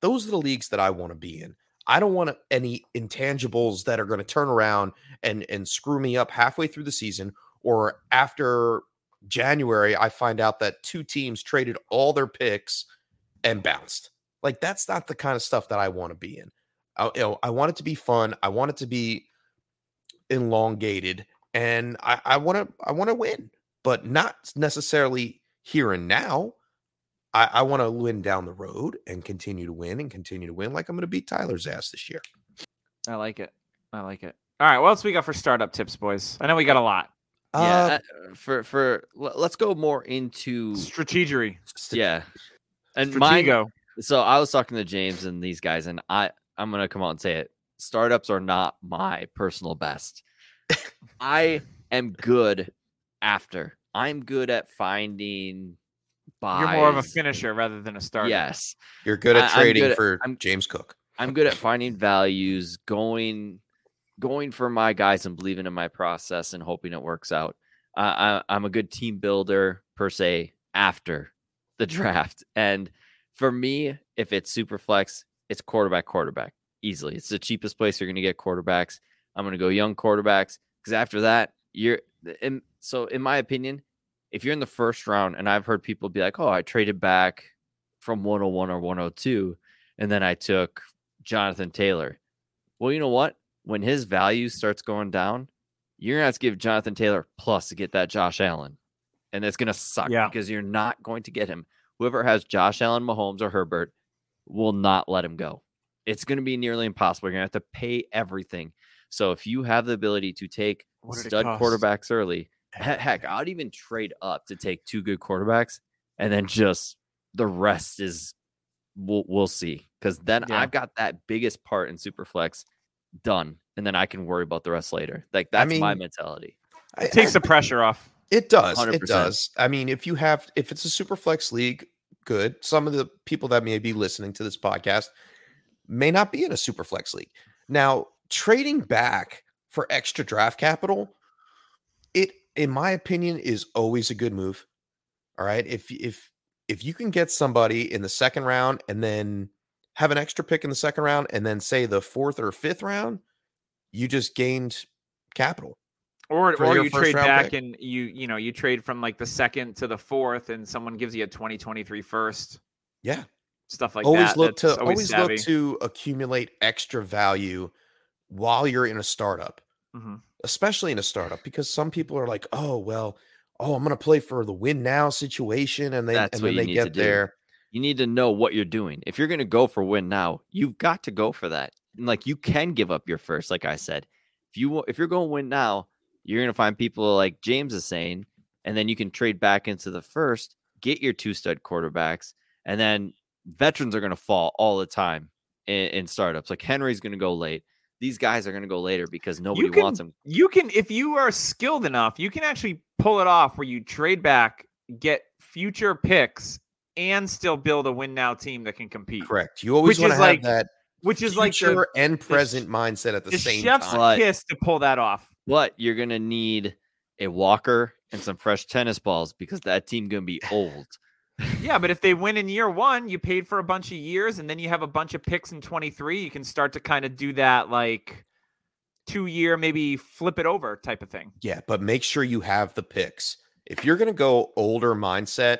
Those are the leagues that I want to be in. I don't want any intangibles that are going to turn around and and screw me up halfway through the season or after January I find out that two teams traded all their picks and bounced. Like that's not the kind of stuff that I want to be in. I, you know, I want it to be fun. I want it to be elongated, and I, want to I want to win, but not necessarily here and now. I, I want to win down the road and continue to win and continue to win like I'm going to beat Tyler's ass this year. I like it. I like it. All right, what else we got for startup tips, boys? I know we got a lot. Yeah. Uh, for for let's go more into Strategery, yeah. And mine, Stratego. so I was talking to James and these guys, and I I'm gonna come out and say it. Startups are not my personal best. I am good after. I'm good at finding buys. You're more of a finisher rather than a starter. Yes. You're good at I- I'm trading good at- for I'm- James Cook. I'm good at finding values, going going for my guys and believing in my process and hoping it works out. Uh, I, I'm a good team builder per se after the draft, and for me, if it's super flex, it's quarterback, quarterback easily. It's the cheapest place you're going to get quarterbacks. I'm going to go young quarterbacks because after that, you're. So, in my opinion, if you're in the first round, and I've heard people be like, "Oh, I traded back from 101 or 102, and then I took Jonathan Taylor. Well, you know what? When his value starts going down, you're gonna have to give Jonathan Taylor plus to get that Josh Allen. And it's gonna suck Yeah. because you're not going to get him. Whoever has Josh Allen, Mahomes, or Herbert will not let him go. It's gonna be nearly impossible. You're gonna have to pay everything. So if you have the ability to take What did it stud quarterbacks early, heck, I'd even trade up to take two good quarterbacks and then just the rest is we'll we'll see because then Yeah. I've got that biggest part in Superflex done, and then I can worry about the rest later. Like I that's my mean, mentality. I- It takes I- the pressure off. It does. It 100%. does. I mean, if you have, if it's a super flex league, good. Some of the people that may be listening to this podcast may not be in a super flex league. Now, trading back for extra draft capital, it, in my opinion, is always a good move. All right. If, if, if you can get somebody in the second round and then have an extra pick in the second round and then say the fourth or fifth round, you just gained capital. Or or you trade back pick. and you you know you trade from like the second to the fourth and someone gives you a 2023 first Yeah. stuff like always that. look That's to always, always look to accumulate extra value while you're in a startup Mhm. especially in a startup because some people are like oh well oh i'm going to play for the win now situation and they That's and what then they need to get do. there You need to know what you're doing. If you're going to go for win now, you've got to go for that. And like you can give up your first, like I said. If you if you're going to win now, you're going to find people like James is saying, and then you can trade back into the first, get your two stud quarterbacks, and then veterans are going to fall all the time in, in startups. Like Henry's going to go late. These guys are going to go later because nobody can- wants them. You can if you are skilled enough, you can actually pull it off where you trade back, get future picks, and still build a win now team that can compete. correct you always Which want to have like that Which is like future the, and sh- present mindset at the, the same chef's time But- kiss to pull that off. But you're going to need a walker and some fresh tennis balls because that team going to be old. Yeah, but if they win in year one, you paid for a bunch of years, and then you have a bunch of picks in 23. You can start to kind of do that like two year, maybe flip it over type of thing. Yeah, but make sure you have the picks. If you're going to go older mindset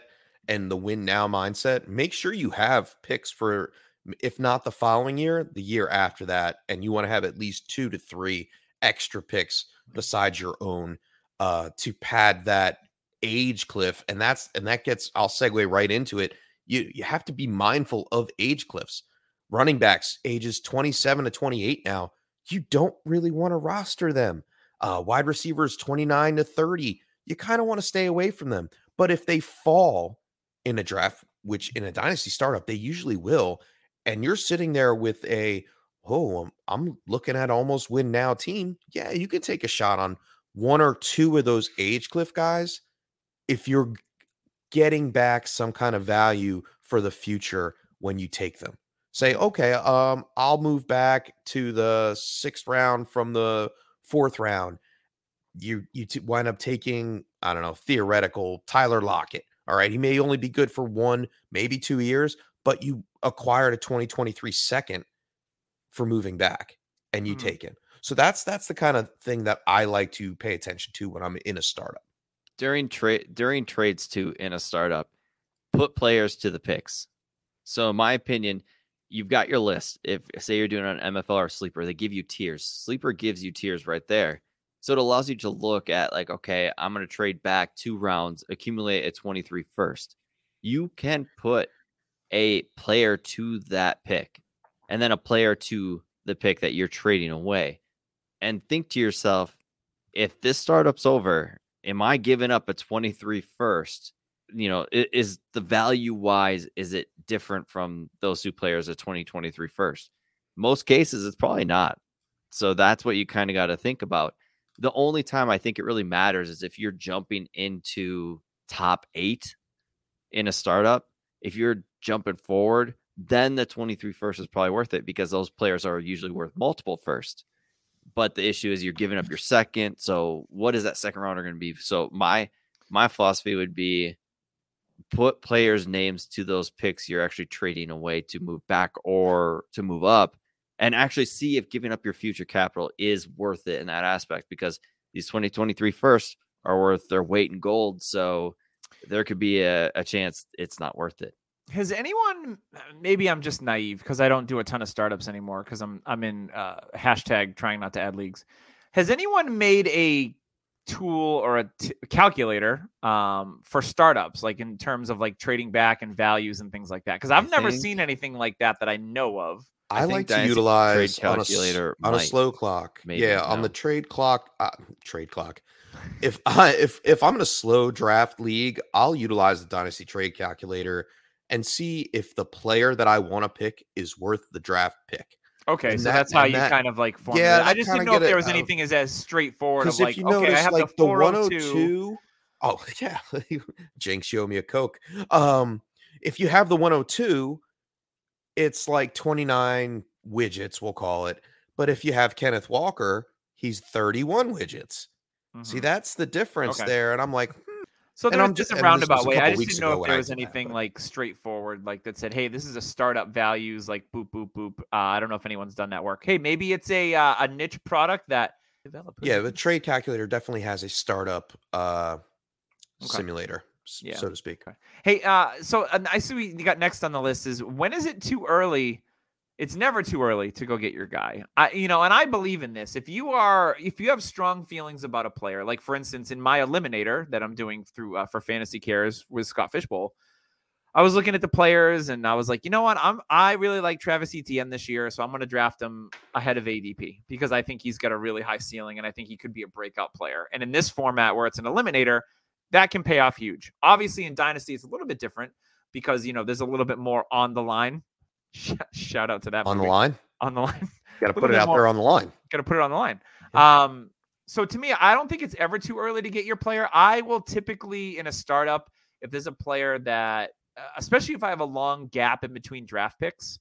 and the win now mindset, make sure you have picks for, if not the following year, the year after that. And you want to have at least two to three extra picks besides your own uh, to pad that age cliff. And that's, and that gets, I'll segue right into it. You, you have to be mindful of age cliffs. Running backs ages 27 to 28 now. you don't really want to roster them. Uh, wide receivers 29 to 30, you kind of want to stay away from them. But if they fall in a draft, which in a dynasty startup, they usually will, and you're sitting there with a, oh, I'm, I'm looking at almost win now team, yeah, you can take a shot on one or two of those age cliff guys if you're getting back some kind of value for the future when you take them. Say, okay, um, I'll move back to the sixth round from the fourth round. You you t- wind up taking, I don't know, theoretical Tyler Lockett. All right, he may only be good for one, maybe two years, but you acquired a 2023 second for moving back and you Mhm. take it. So that's that's the kind of thing that I like to pay attention to when I'm in a startup. during trade during trades too in a startup put players to the picks so in my opinion you've got your list if say you're doing an mfl or sleeper they give you tiers sleeper gives you tiers right there so it allows you to look at like okay i'm going to trade back two rounds accumulate a 23 first you can put a player to that pick and then a player to the pick that you're trading away and think to yourself if this startup's over am I giving up a 23 first? You know, is the value wise, is it different from those two players at 2023 first? Most cases, it's probably not. So that's what you kind of got to think about. The only time I think it really matters is if you're jumping into top eight in a startup. If you're jumping forward, then the 23 first is probably worth it because those players are usually worth multiple first but the issue is you're giving up your second. So what is that second rounder going to be? So my my philosophy would be put players' names to those picks you're actually trading away to move back or to move up, and actually see if giving up your future capital is worth it in that aspect because these 2023 firsts are worth their weight in gold. So there could be a, a chance it's not worth it. Has anyone? Maybe I'm just naive because I don't do a ton of startups anymore because I'm I'm in uh, hashtag trying not to add leagues. Has anyone made a tool or a t- calculator um, for startups, like in terms of like trading back and values and things like that? Because I've never think- seen anything like that that I know of. I, think like to utilize on a s- Calculator on a, slow clock. maybe, yeah, on the trade clock. Uh, trade clock. If I if if I'm in a slow draft league, I'll utilize the dynasty trade calculator and see if the player that I want to pick is worth the draft pick. Okay, And so that- that's how you that- kind of like form Yeah, it. I just kinda didn't know if there it, was uh, anything as as straightforward of like, if you okay, I notice, have like the the 102, oh yeah, Jinx, you owe me a coke. Um, if you have the 102, it's like 29 widgets, we'll call it. But if you have Kenneth Walker, he's 31 widgets. See, Mhm. that's the difference Okay. there. And I'm like, hmm, So And there I'm just a roundabout way. I just didn't know if there was did that, anything like straightforward, like that said, "Hey, this is a startup values, like boop boop boop." Uh, I don't know if anyone's done that work. Hey, maybe it's a uh, a niche product that developers. yeah, the trade calculator definitely has a startup uh Okay. simulator, s- Yeah. so to speak. Hey, uh, so uh, I see we got next on the list is when is it too early? It's never too early to go get your guy. I, you know, and I believe in this. If you are, if you have strong feelings about a player, like for instance, in my eliminator that I'm doing through uh, for Fantasy Cares with Scott Fishbowl, I was looking at the players and I was like, you know what, I'm I really like Travis Etienne this year, so I'm going to draft him ahead of ADP because I think he's got a really high ceiling and I think he could be a breakout player. And in this format where it's an eliminator, that can pay off huge. Obviously, in Dynasty, it's a little bit different because you know there's a little bit more on the line. Shout out to that On the line, On the line. got to put it out more- there on the line. Got to put it on the line. Um, so to me, I don't think it's ever too early to get your player. I will typically in a startup, if there's a player that, uh, especially if I have a long gap in between draft picks,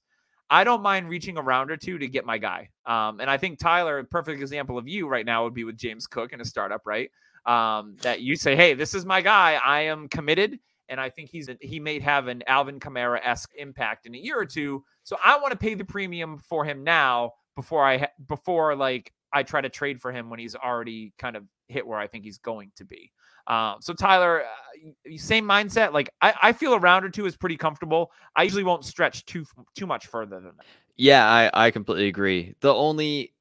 I don't mind reaching a round or two to get my guy. Um, and I think Tyler, a perfect example of you right now would be with James Cook in a startup, right? Um, that you say, hey, this is my guy. I am committed. And I think he's he may have an Alvin Kamara esque impact in a year or two. So I want to pay the premium for him now before I before like I try to trade for him when he's already kind of hit where I think he's going to be. Um, so Tyler, uh, same mindset. Like I, I feel a round or two is pretty comfortable. I usually won't stretch too too much further than that. Yeah, I, I completely agree. The only,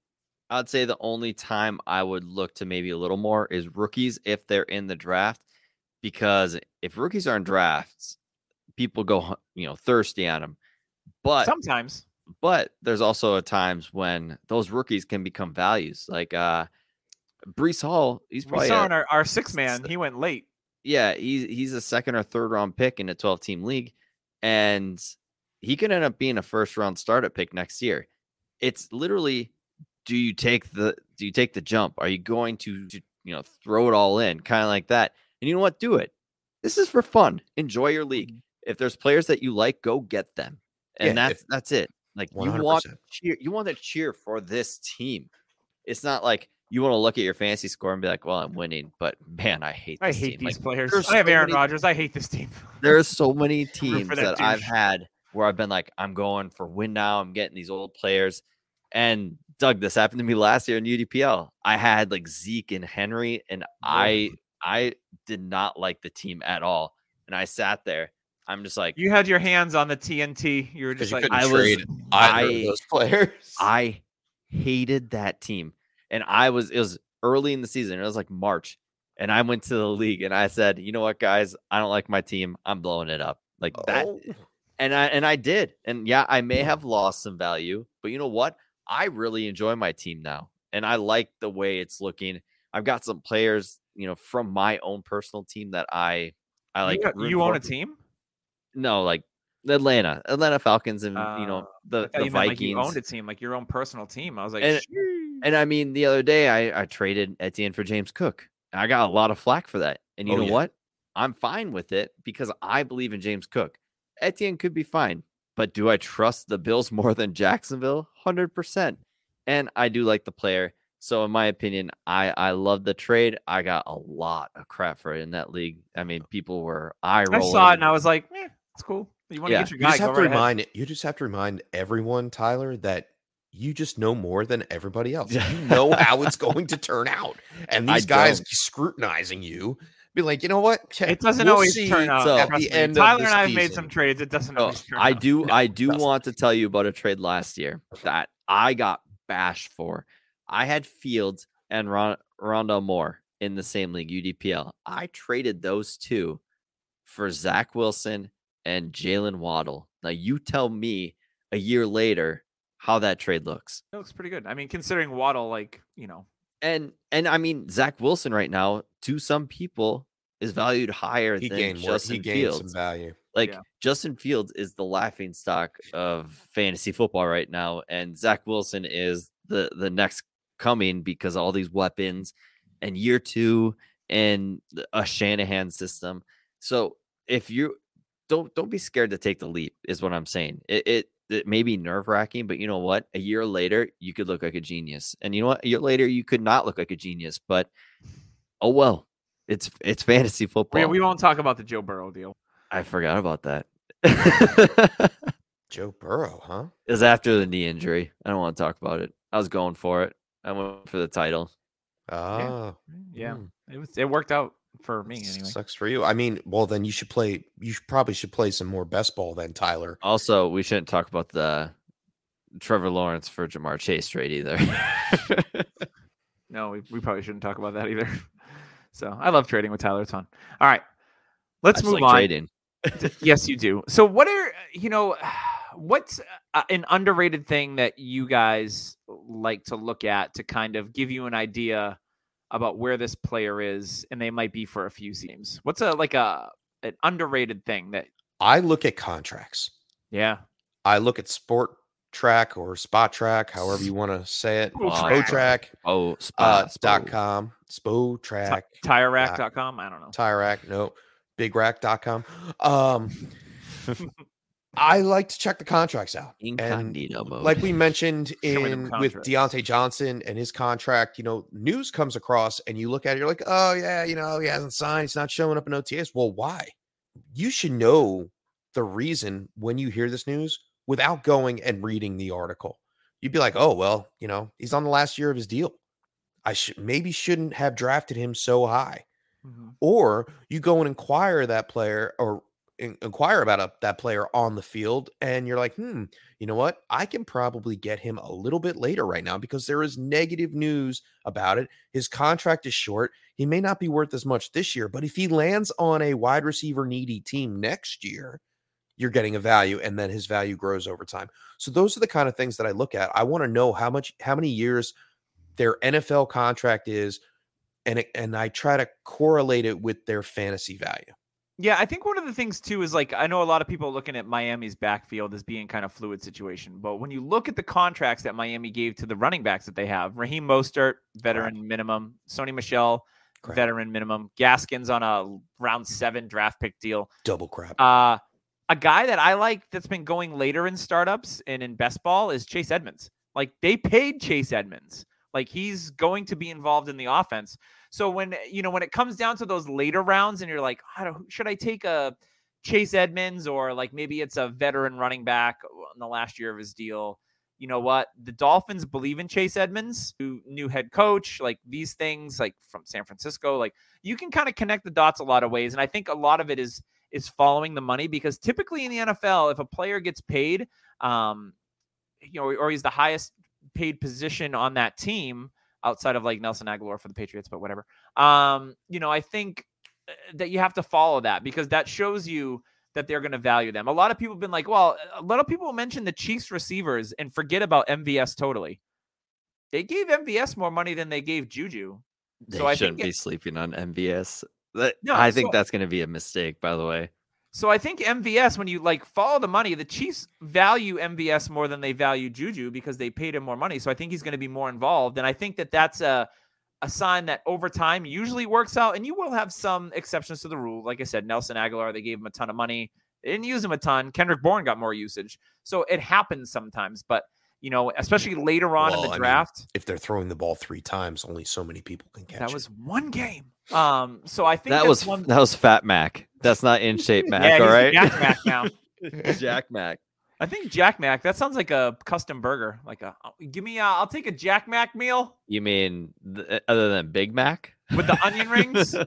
I'd say the only time I would look to maybe a little more is rookies if they're in the draft, because if rookies are in drafts, people go you know thirsty on them. But Sometimes, but there's also a times when those rookies can become values. Like uh Breece Hall, he's We saw a- in our, our six man, he went late. yeah, he's he's a second or third round pick in a 12 team league, and he could end up being a first round startup pick next year. It's literally, do you take the do you take the jump? Are you going to, to, you know throw it all in, kind of like that? And you know what? Do it. This is for fun. Enjoy your league. Mm-hmm. If there's players that you like, go get them, and Yeah, that's if- that's it. Like you want 100%. cheer, you want to cheer for this team. It's not like you want to look at your fantasy score and be like, "Well, I'm winning," but man, I hate. I hate team. these Like, players. I have Aaron many- Rodgers. I hate this team. there's so many teams that, that I've had where I've been like, I'm going for win now. I'm getting these old players. And Doug, this happened to me last year in UDPL. I had like Zeke and Henry, and I I did not like the team at all. And I sat there. I'm just like, You had your hands on the TNT. You were just you like, couldn't I was- trade of I- those players. I hated that team. And I was it was early in the season. It was like March. And I went to the league and I said, you know what, guys, I don't like my team. I'm blowing it up. Like that Oh, and I and I did. And yeah, I may have lost some value, but you know what? I really enjoy my team now. And I like the way it's looking. I've got some players, you know, from my own personal team that I I like you, you own a team? No, like Atlanta, Atlanta Falcons and you Uh, know the, thought the you meant like you Vikings. owned a team, like your own personal team. I was like, And- And I mean, the other day I, I traded Etienne for James Cook. I got a lot of flack for that. And you Oh, know yeah. what? I'm fine with it because I believe in James Cook. Etienne could be fine, but do I trust the Bills more than Jacksonville? 100%. And I do like the player. So in my opinion, I I love the trade. I got a lot of crap for it in that league. I mean, people were eye I saw it and I was like, eh, it's cool. You want to Yeah. get your you just have to right ahead. you just have to remind everyone, Tyler, that you just know more than everybody else. You know how it's going to turn out, and I these guys don't. scrutinizing you, be like, you know what? It doesn't We'll always turn out. So- at the end. Tyler of the and I have made some trades. It doesn't Oh, always turn I out. do I do want to tell you about a trade last year that I got bashed for. I had Fields and Ron, Rondale Moore in the same league, UDPL. I traded those two for Zach Wilson and Jaylen Waddle. Now you tell me a year later how that trade looks. It looks pretty good. I mean, considering Waddle, like you know, And and I mean Zach Wilson right now to some people is valued higher He than gained more. Justin He gained some Fields. value. Like Yeah. Justin Fields is the laughing stock of fantasy football right now, and Zach Wilson is the the next coming because all these weapons and year two and a Shanahan system. So if you don't don't be scared to take the leap, is what I'm saying. It it, it may be nerve wracking, but you know what? A year later, you could look like a genius, and you know what? A year later, you could not look like a genius. But oh well, it's it's fantasy football. we, we won't talk about the Joe Burrow deal. I forgot about that. Joe Burrow, huh? was after the knee injury. I don't want to talk about it. I was going for it. I went for the title. Ah, Yeah, hmm. it was. It worked out for me anyway. Sucks for you. I mean, well, then you should play. You should, probably should play some more best ball then, Tyler. Also, we shouldn't talk about the Trevor Lawrence for Ja'Marr Chase trade either. No, we, we probably shouldn't talk about that either. So I love trading with Tyler. It's fun. All right, let's I move like on. trading. yes, you do. So, what are you know? What's uh, an underrated thing that you guys like to look at to kind of give you an idea about where this player is, and they might be for a few teams? What's a like a an underrated thing that? I look at contracts. Yeah, I look at sport track or spot track, however you want to say it. Spot Spo track. track Oh, uh, spot, dot Spo. com, Spo Ti- track, TireRack.com. I don't know. tire rack, no, bigrack.com. Um, I like to check the contracts out. And Incognito mode. like we mentioned Show me them in with contracts. Diontae Johnson and his contract, you know, news comes across and you look at it, you're like, oh yeah, you know, he hasn't signed, he's not showing up in OTS. Well, why? You should know the reason when you hear this news without going and reading the article. You'd be like, oh well, you know, he's on the last year of his deal. I should maybe shouldn't have drafted him so high. Mhm. Or you go and inquire that player or in- inquire about a, that player on the field, and you're like, hmm, you know what? I can probably get him a little bit later right now because there is negative news about it. His contract is short. He may not be worth as much this year, but if he lands on a wide receiver needy team next year, you're getting a value and then his value grows over time. So those are the kind of things that I look at. I want to know how much how many years their NFL contract is and it, and I try to correlate it with their fantasy value. Yeah, I think one of the things too is like I know a lot of people looking at Miami's backfield as being kind of fluid situation, but when you look at the contracts that Miami gave to the running backs that they have, Raheem Mostert, veteran Crap. minimum, Sony Michel, crap. veteran minimum, Gaskins on a round seven draft pick deal, double crap. Uh, a guy that I like that's been going later in startups and in best ball is Chase Edmonds. Like they paid Chase Edmonds. Like he's going to be involved in the offense. So when you know when it comes down to those later rounds, and you're like, I don't, should I take a Chase Edmonds or like maybe it's a veteran running back in the last year of his deal? You know what? The Dolphins believe in Chase Edmonds, new head coach, like these things, like from San Francisco. Like you can kind of connect the dots a lot of ways, and I think a lot of it is is following the money because typically in the NFL, if a player gets paid, um, you know, or he's the highest paid position on that team outside of like Nelson Agholor for the Patriots, but whatever. Um, you know, I think uh, that you have to follow that because that shows you that they're going to value them. A lot of people have been like, well, a lot of people mention the Chiefs receivers and forget about MVS totally. They gave MVS more money than they gave Juju. They so I shouldn't be sleeping on MVS. That, no, I think so, that's going to be a mistake, by the way. So I think MVS, when you like follow the money, the Chiefs value MVS more than they value Juju because they paid him more money. So I think he's going to be more involved, and I think that that's a a sign that over time usually works out. And you will have some exceptions to the rule. Like I said, Nelson Agholor, they gave him a ton of money. They didn't use him a ton. Kendrick Bourne got more usage, so it happens sometimes. But you know, especially later on well, in the draft. mean, if they're throwing the ball three times, only so many people can catch that it. was one game. Um, so I think that was one... that was Fat Mac. That's not in shape Mac. yeah, all right, Jack Mac now. Jack Mac. I think Jack Mac. That sounds like a custom burger. Like a, give me. A, I'll take a Jack Mac meal. You mean th- uh, other than Big Mac with the onion rings?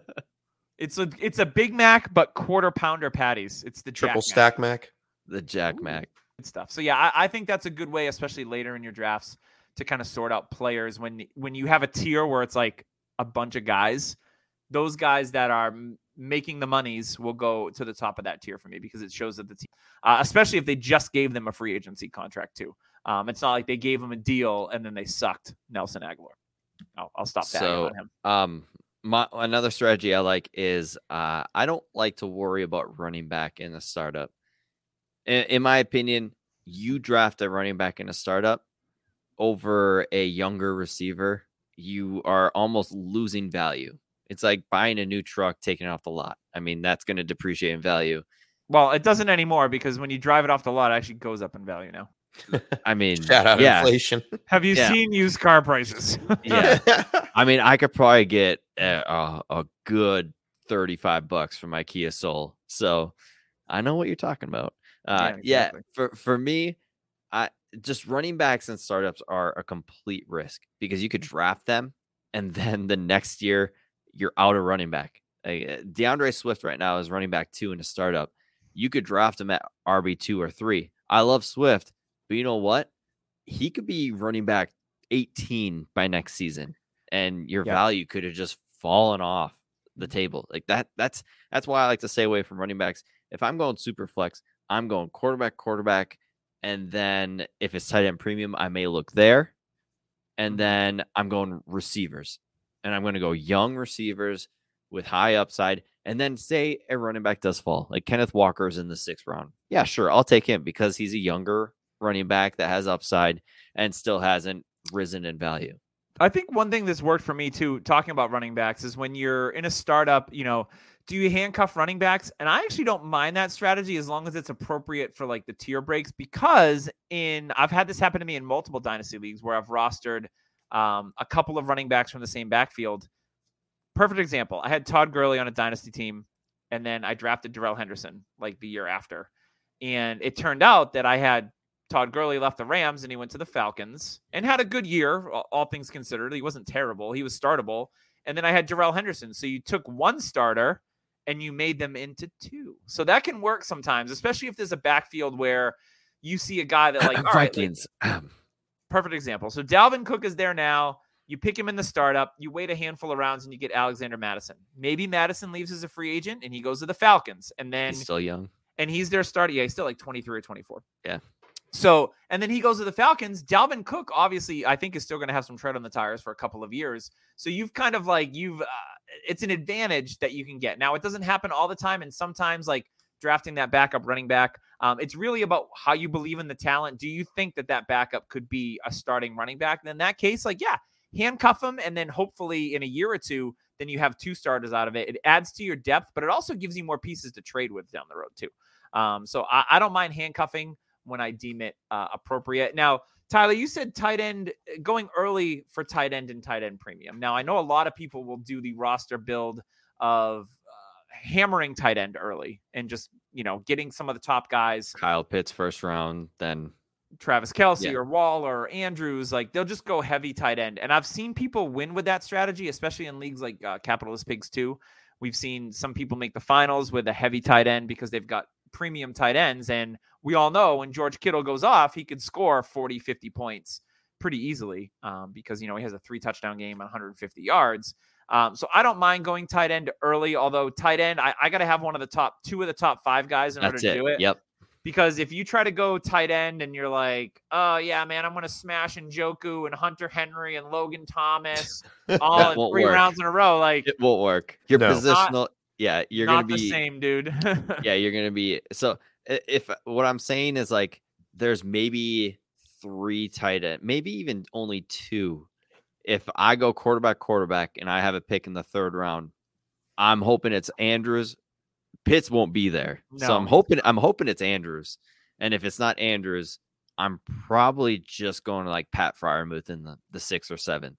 It's a it's a Big Mac, but quarter pounder patties. It's the triple Jack stack Mac. Mac. The Jack Ooh. Mac stuff. So yeah, I, I, think that's a good way, especially later in your drafts, to kind of sort out players when when you have a tier where it's like a bunch of guys. Those guys that are making the monies will go to the top of that tier for me because it shows that the team, uh, especially if they just gave them a free agency contract too. Um, it's not like they gave him a deal and then they sucked Nelson Agholor. I'll, I'll stop that. So, um, my another strategy I like is uh, I don't like to worry about running back in a startup in, in my opinion, you draft a running back in a startup over a younger receiver, you are almost losing value. It's like buying a new truck, taking it off the lot. I mean, that's going to depreciate in value. Well, it doesn't anymore because when you drive it off the lot, it actually goes up in value now. I mean, shout out yeah. inflation. Have you yeah. seen used car prices? yeah. I mean, I could probably get a, a, a, good 35 bucks for my Kia Soul. So I know what you're talking about. Uh, yeah, exactly. yeah, for for me, I just running backs and startups are a complete risk because you could draft them and then the next year you're out of running back. D'Andre Swift right now is running back two in a startup. You could draft him at RB two or three. I love Swift, but you know what? He could be running back 18 by next season, and your yeah. value could have just fallen off the table. Like that. That's that's why I like to stay away from running backs. If I'm going super flex, I'm going quarterback, quarterback, and then if it's tight end premium, I may look there. And mm-hmm. then I'm going receivers. And I'm going to go young receivers with high upside. And then say a running back does fall, like Kenneth Walker's in the sixth round. Yeah, sure. I'll take him because he's a younger running back that has upside and still hasn't risen in value. I think one thing that's worked for me too, talking about running backs, is when you're in a startup, you know, do you handcuff running backs? And I actually don't mind that strategy as long as it's appropriate for like the tier breaks because in I've had this happen to me in multiple dynasty leagues where I've rostered um, a couple of running backs from the same backfield. Perfect example. I had Todd Gurley on a dynasty team, and then I drafted Darrell Henderson like the year after. And it turned out that I had Todd Gurley left the Rams and he went to the Falcons and had a good year, all things considered. He wasn't terrible. He was startable. And then I had Darrell Henderson. So you took one starter and you made them into two. So that can work sometimes, especially if there's a backfield where you see a guy that like Vikings. Right, like, perfect example. So Dalvin Cook is there now. You pick him in the startup. You wait a handful of rounds and you get Alexander Mattison. Maybe Mattison leaves as a free agent and he goes to the Falcons, and then He's still young. and he's their starter. Yeah, he's still like 23 or 24. Yeah. So, and then he goes to the Falcons. Dalvin Cook, obviously, I think is still going to have some tread on the tires for a couple of years. So you've kind of like you've, uh, it's an advantage that you can get. Now it doesn't happen all the time, and sometimes like drafting that backup running back, um, it's really about how you believe in the talent. Do you think that that backup could be a starting running back? And in that case, like yeah, handcuff him, and then hopefully in a year or two, then you have two starters out of it. It adds to your depth, but it also gives you more pieces to trade with down the road too. Um, so I, I don't mind handcuffing when I deem it uh, appropriate. Now, Tyler, you said tight end uh, going early for tight end and tight end premium. Now, I know a lot of people will do the roster build of hammering tight end early and just, you know, getting some of the top guys. Kyle Pitts first round, then Travis Kelce Yeah. or Wall or Andrews, like they'll just go heavy tight end. And I've seen people win with that strategy, especially in leagues like uh, Capitalist Pigs too. We've seen some people make the finals with a heavy tight end because they've got premium tight ends. And we all know when George Kittle goes off, he could score 40, 50 points pretty easily um, because, you know, he has a three touchdown game, 150 yards. Um, so I don't mind going tight end early, although tight end, I, I got to have one of the top two of the top five guys in order to it. do it Yep. because if you try to go tight end and you're like, oh yeah, man, I'm gonna smash Njoku and Hunter Henry and Logan Thomas all in three work. rounds in a row, like It won't work. Your No. positional, yeah, you're gonna be the same, dude. yeah, you're gonna be so. If what I'm saying is like, there's maybe three tight end, maybe even only two. If I go quarterback, quarterback, and I have a pick in the third round, I'm hoping it's Andrews. Pitts won't be there, so I'm hoping I'm hoping it's Andrews. And if it's not Andrews, I'm probably just going to like Pat Freiermuth in the, the sixth or seventh,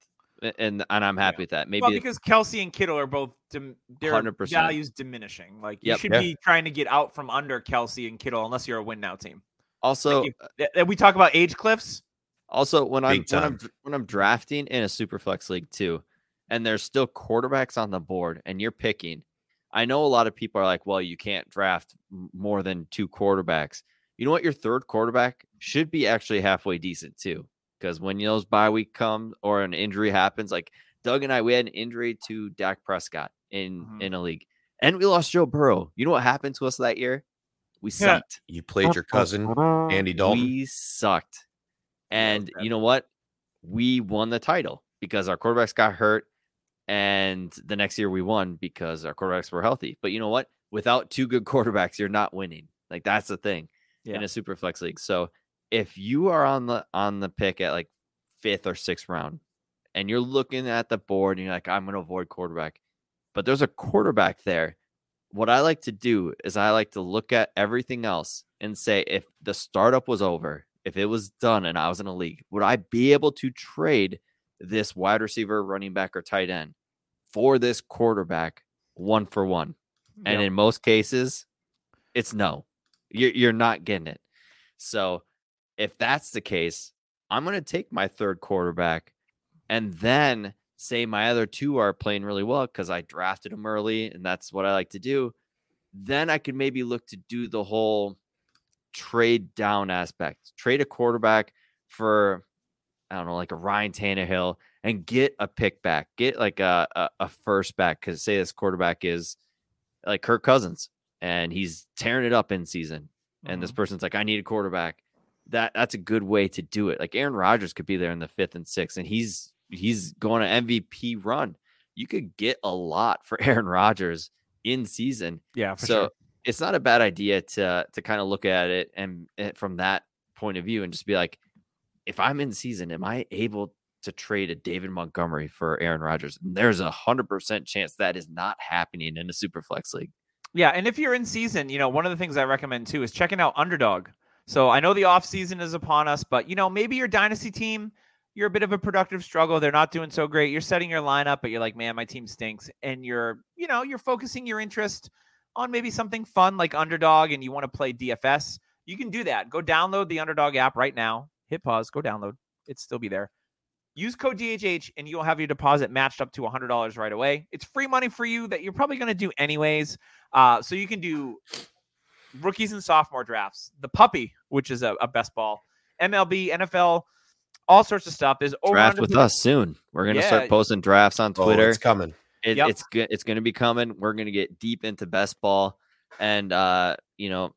and and I'm happy with that. Maybe well, because Kelce and Kittle are both dim- their 100%. values diminishing. Like you Yep. should Yeah. be trying to get out from under Kelce and Kittle unless you're a win now team. also Like if- th- th- we talk about age cliffs. Also, when I'm Big when I'm when I'm drafting in a super flex league too, and there's still quarterbacks on the board, and you're picking. I know a lot of people are like, "Well, you can't draft more than two quarterbacks." You know what? Your third quarterback should be actually halfway decent too, because when those bye week come or an injury happens, like Doug and I, we had an injury to Dak Prescott in Mhm. in a league, and we lost Joe Burrow. You know what happened to us that year? We Yeah. sucked. You played your cousin, Andy Dalton. We sucked. And you know what? We won the title because our quarterbacks got hurt. And the next year we won because our quarterbacks were healthy. But you know what? Without two good quarterbacks, you're not winning. Like that's the thing Yeah. in a super flex league. So if you are on the on the pick at like fifth or sixth round and you're looking at the board and you're like, I'm gonna avoid quarterback, but there's a quarterback there. What I like to do is I like to look at everything else and say if the startup was over, if it was done and I was in a league, would I be able to trade this wide receiver, running back, or tight end for this quarterback one for one? And Yep. in most cases, it's no. You're you're not getting it. So if that's the case, I'm gonna take my third quarterback and then say my other two are playing really well because I drafted them early and that's what I like to do. Then I could maybe look to do the whole trade down aspect, trade a quarterback for I don't know, like a Ryan Tannehill and get a pick back, get like a, a, a first back. Cause say this quarterback is like Kirk Cousins and he's tearing it up in season. And this Mhm. person's like, I need a quarterback. That that's a good way to do it. Like Aaron Rodgers could be there in the fifth and sixth, and he's he's going to MVP run. You could get a lot for Aaron Rodgers in season. yeah, for so sure. It's not a bad idea to to kind of look at it and eh, from that point of view and just be like, if I'm in season, am I able to trade a David Montgomery for Aaron Rodgers? And there's a hundred percent chance that is not happening in a super flex league. Yeah, and if you're in season, you know, one of the things I recommend too is checking out Underdog. So I know the off season is upon us, but you know, maybe your dynasty team, you're a bit of a productive struggle. They're not doing so great. You're setting your lineup, but you're like, man, my team stinks. And you're, you know, you're focusing your interest on maybe something fun like Underdog and you want to play DFS. You can do that. Go download the Underdog app right now. Hit pause, go download. It'll still be there. Use code DHH and you'll have your deposit matched up to $100 right away. It's free money for you that you're probably going to do anyways. Uh, so you can do rookies and sophomore drafts, the puppy, which is a, a best ball, MLB, NFL, all sorts of stuff. There's over Draft with to- us soon. We're gonna Yeah. start posting drafts on Oh, Twitter. it's coming. It, Yep. It's good. It's going to be coming. We're going to get deep into best ball, and uh, you know,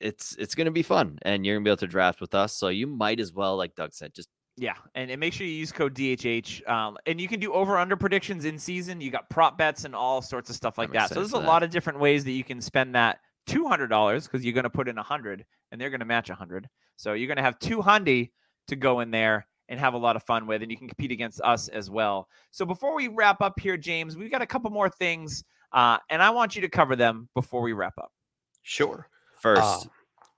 it's it's gonna be fun, and you're gonna be able to draft with us. So you might as well, like Doug said, just Yeah, and, and make sure you use code DHH. Um, and you can do over under predictions in season. You got prop bets and all sorts of stuff like I'm that. So there's a that. lot of different ways that you can spend that two hundred dollars because you're going to put in a hundred and they're going to match a hundred. So you're going to have two hundy to go in there and have a lot of fun with, and you can compete against us as well. So before we wrap up here, James, we've got a couple more things, uh, and I want you to cover them before we wrap up. Sure. first. Uh,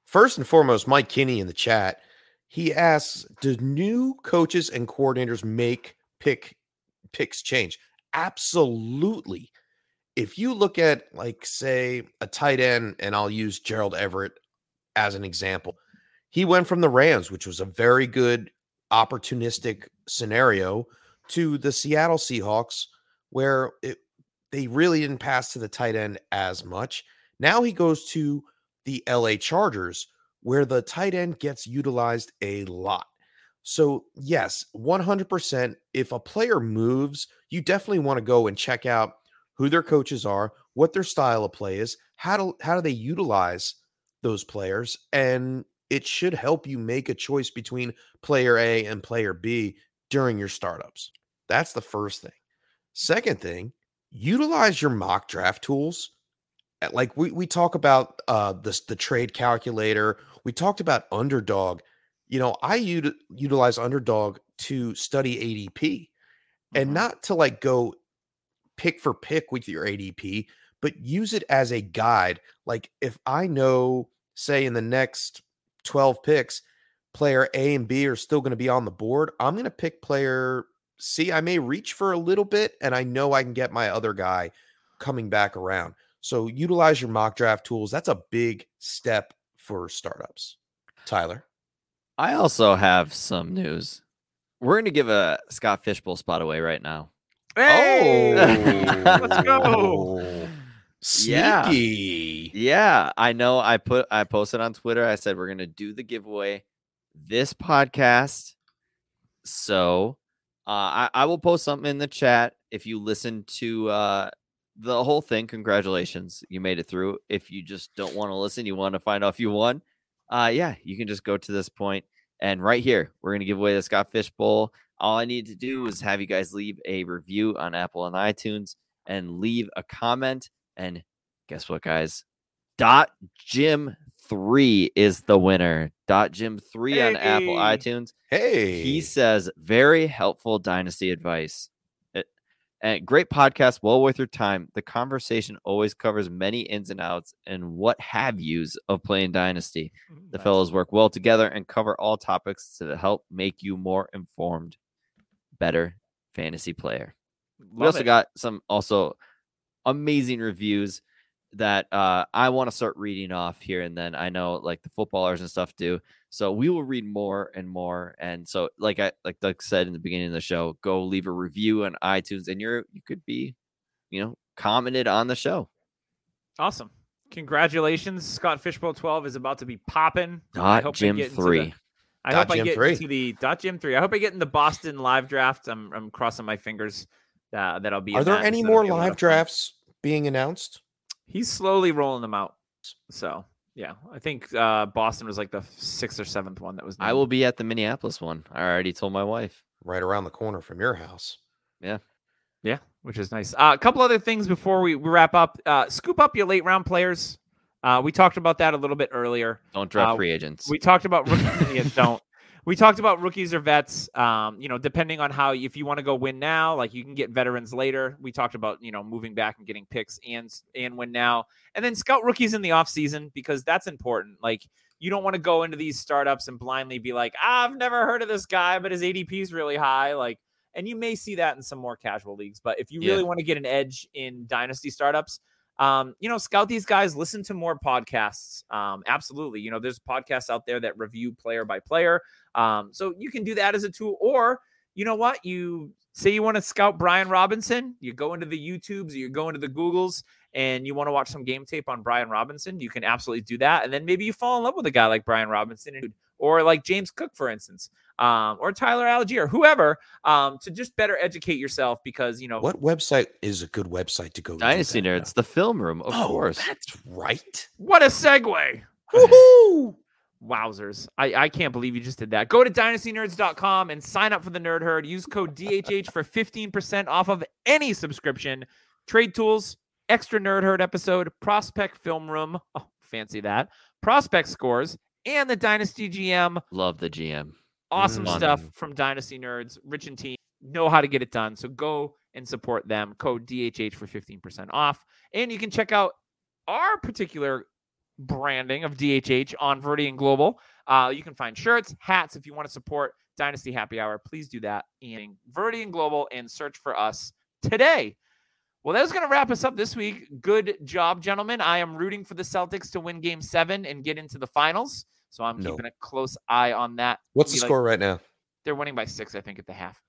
first and foremost, Mike Kinney in the chat, he asks, "Do new coaches and coordinators make pick picks change?" Absolutely. If you look at like say a tight end, and I'll use Gerald Everett as an example, he went from the Rams, which was a very good opportunistic scenario, to the Seattle Seahawks, where it, they really didn't pass to the tight end as much. Now he goes to the LA Chargers, where the tight end gets utilized a lot. So, yes, 100%. If a player moves, you definitely want to go and check out who their coaches are, what their style of play is, how do, how do they utilize those players, and it should help you make a choice between player A and player B during your startups. That's the first thing. Second thing, utilize your mock draft tools uh, like we, we talk about uh this the trade calculator we talked about underdog you know i uti- utilize underdog to study adp and Mhm. not to like go pick for pick with your adp but use it as a guide like if i know say in the next 12 picks player a and b are still going to be on the board i'm going to pick player c i may reach for a little bit and i know i can get my other guy coming back around so utilize your mock draft tools. That's a big step for startups. Tyler. I also have some news. We're gonna give a Scott Fish Bowl spot away right now. Hey! Oh. let's go. Yeah. Sneaky. Yeah, I know. I put I posted on Twitter. I said we're gonna do the giveaway this podcast. So uh, I, I will post something in the chat. If you listen to uh, the whole thing, congratulations, you made it through. If you just don't want to listen, you want to find out if you won, uh, yeah, you can just go to this point and right here, we're gonna give away the Scott Fish Bowl. All I need to do is have you guys leave a review on Apple and iTunes and leave a comment. And guess what, guys? Dot Jim three is the winner. Dot Jim three on Apple iTunes. Hey. He says very helpful dynasty advice. It- and great podcast, well worth your time. The conversation always covers many ins and outs and what have yous of playing dynasty. Mm, the Nice. fellows work well together and cover all topics to help make you more informed, better fantasy player. we also it. got some also amazing reviews that uh, I want to start reading off here and then. I know like the footballers and stuff do. So we will read more and more. And so like I like Doug said in the beginning of the show, go leave a review on iTunes and you're you could be, you know, commented on the show. Awesome. Congratulations. Scott Fish Bowl 12 is about to be popping. I Dot hope I Jim get into the- three. I hope I get 3. into the dot Jim three. I hope I get in the Boston live draft. I'm I'm crossing my fingers uh, that I'll be. Are there any more be a lot live of fun. drafts being announced? He's slowly rolling them out. So yeah, I think uh, Boston was like the sixth or seventh one that was. I will be at the Minneapolis one. I already told my wife. Right around the corner from your house. Yeah, Yeah, which is nice. Uh, a couple other things before we we wrap up. Uh, scoop up your late round players. Uh, we talked about that a little bit earlier. Don't draft Uh, free agents. We talked about rookies. yeah, don't. We talked about rookies or vets. Um, you know, depending on how if you want to go win now, like you can get veterans later. We talked about you know moving back and getting picks and and win now, and then scout rookies in the off season because that's important. Like you don't want to go into these startups and blindly be like, I've never heard of this guy, but his ADP is really high. Like, and you may see that in some more casual leagues. But if you Yeah. really want to get an edge in dynasty startups, um, you know, scout these guys, listen to more podcasts. Um, absolutely. You know, there's podcasts out there that review player by player. Um, so you can do that as a tool, or you know what? You say you want to scout Brian Robinson, you go into the YouTubes, you go into the Googles, and you want to watch some game tape on Brian Robinson, you can absolutely do that. And then maybe you fall in love with a guy like Brian Robinson or like James Cook, for instance, um, or Tyler Allgeier, whoever, um, to just better educate yourself because you know What website is a good website to go to? Dynasty that? Nerds, the film room, of oh, course. That's right. what a segue. Woohoo! Wowzers. I, I can't believe you just did that. Go to dynastynerds.com and sign up for the Nerd Herd. Use code DHH for 15% off of any subscription. Trade tools, extra Nerd Herd episode, prospect film room. Oh, fancy that. Prospect scores, and the Dynasty GM. Love the GM. Awesome Mm. stuff from Dynasty Nerds. Rich and team know how to get it done. So go and support them. Code DHH for 15% off. And you can check out our particular branding of DHH on Viridian Global. Uh, you can find shirts, hats if you want to support Dynasty Happy Hour. Please do that in Viridian Global and search for us today. Well, that was going to wrap us up this week. Good job, gentlemen. I am rooting for the Celtics to win game seven and get into the finals. So I'm No. keeping a close eye on that. What's the Be like- score right now? They're winning by six, I think, at the half.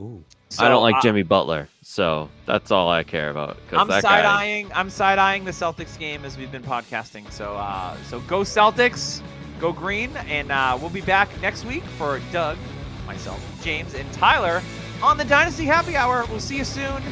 Ooh. I don't like uh, Jimmy Butler, so that's all I care about. I'm that side guy- eyeing. I'm side eyeing the Celtics game as we've been podcasting. So, uh, so go Celtics, go green, and uh, we'll be back next week for Doug, myself, James, and Tyler on the Dynasty Happy Hour. We'll see you soon.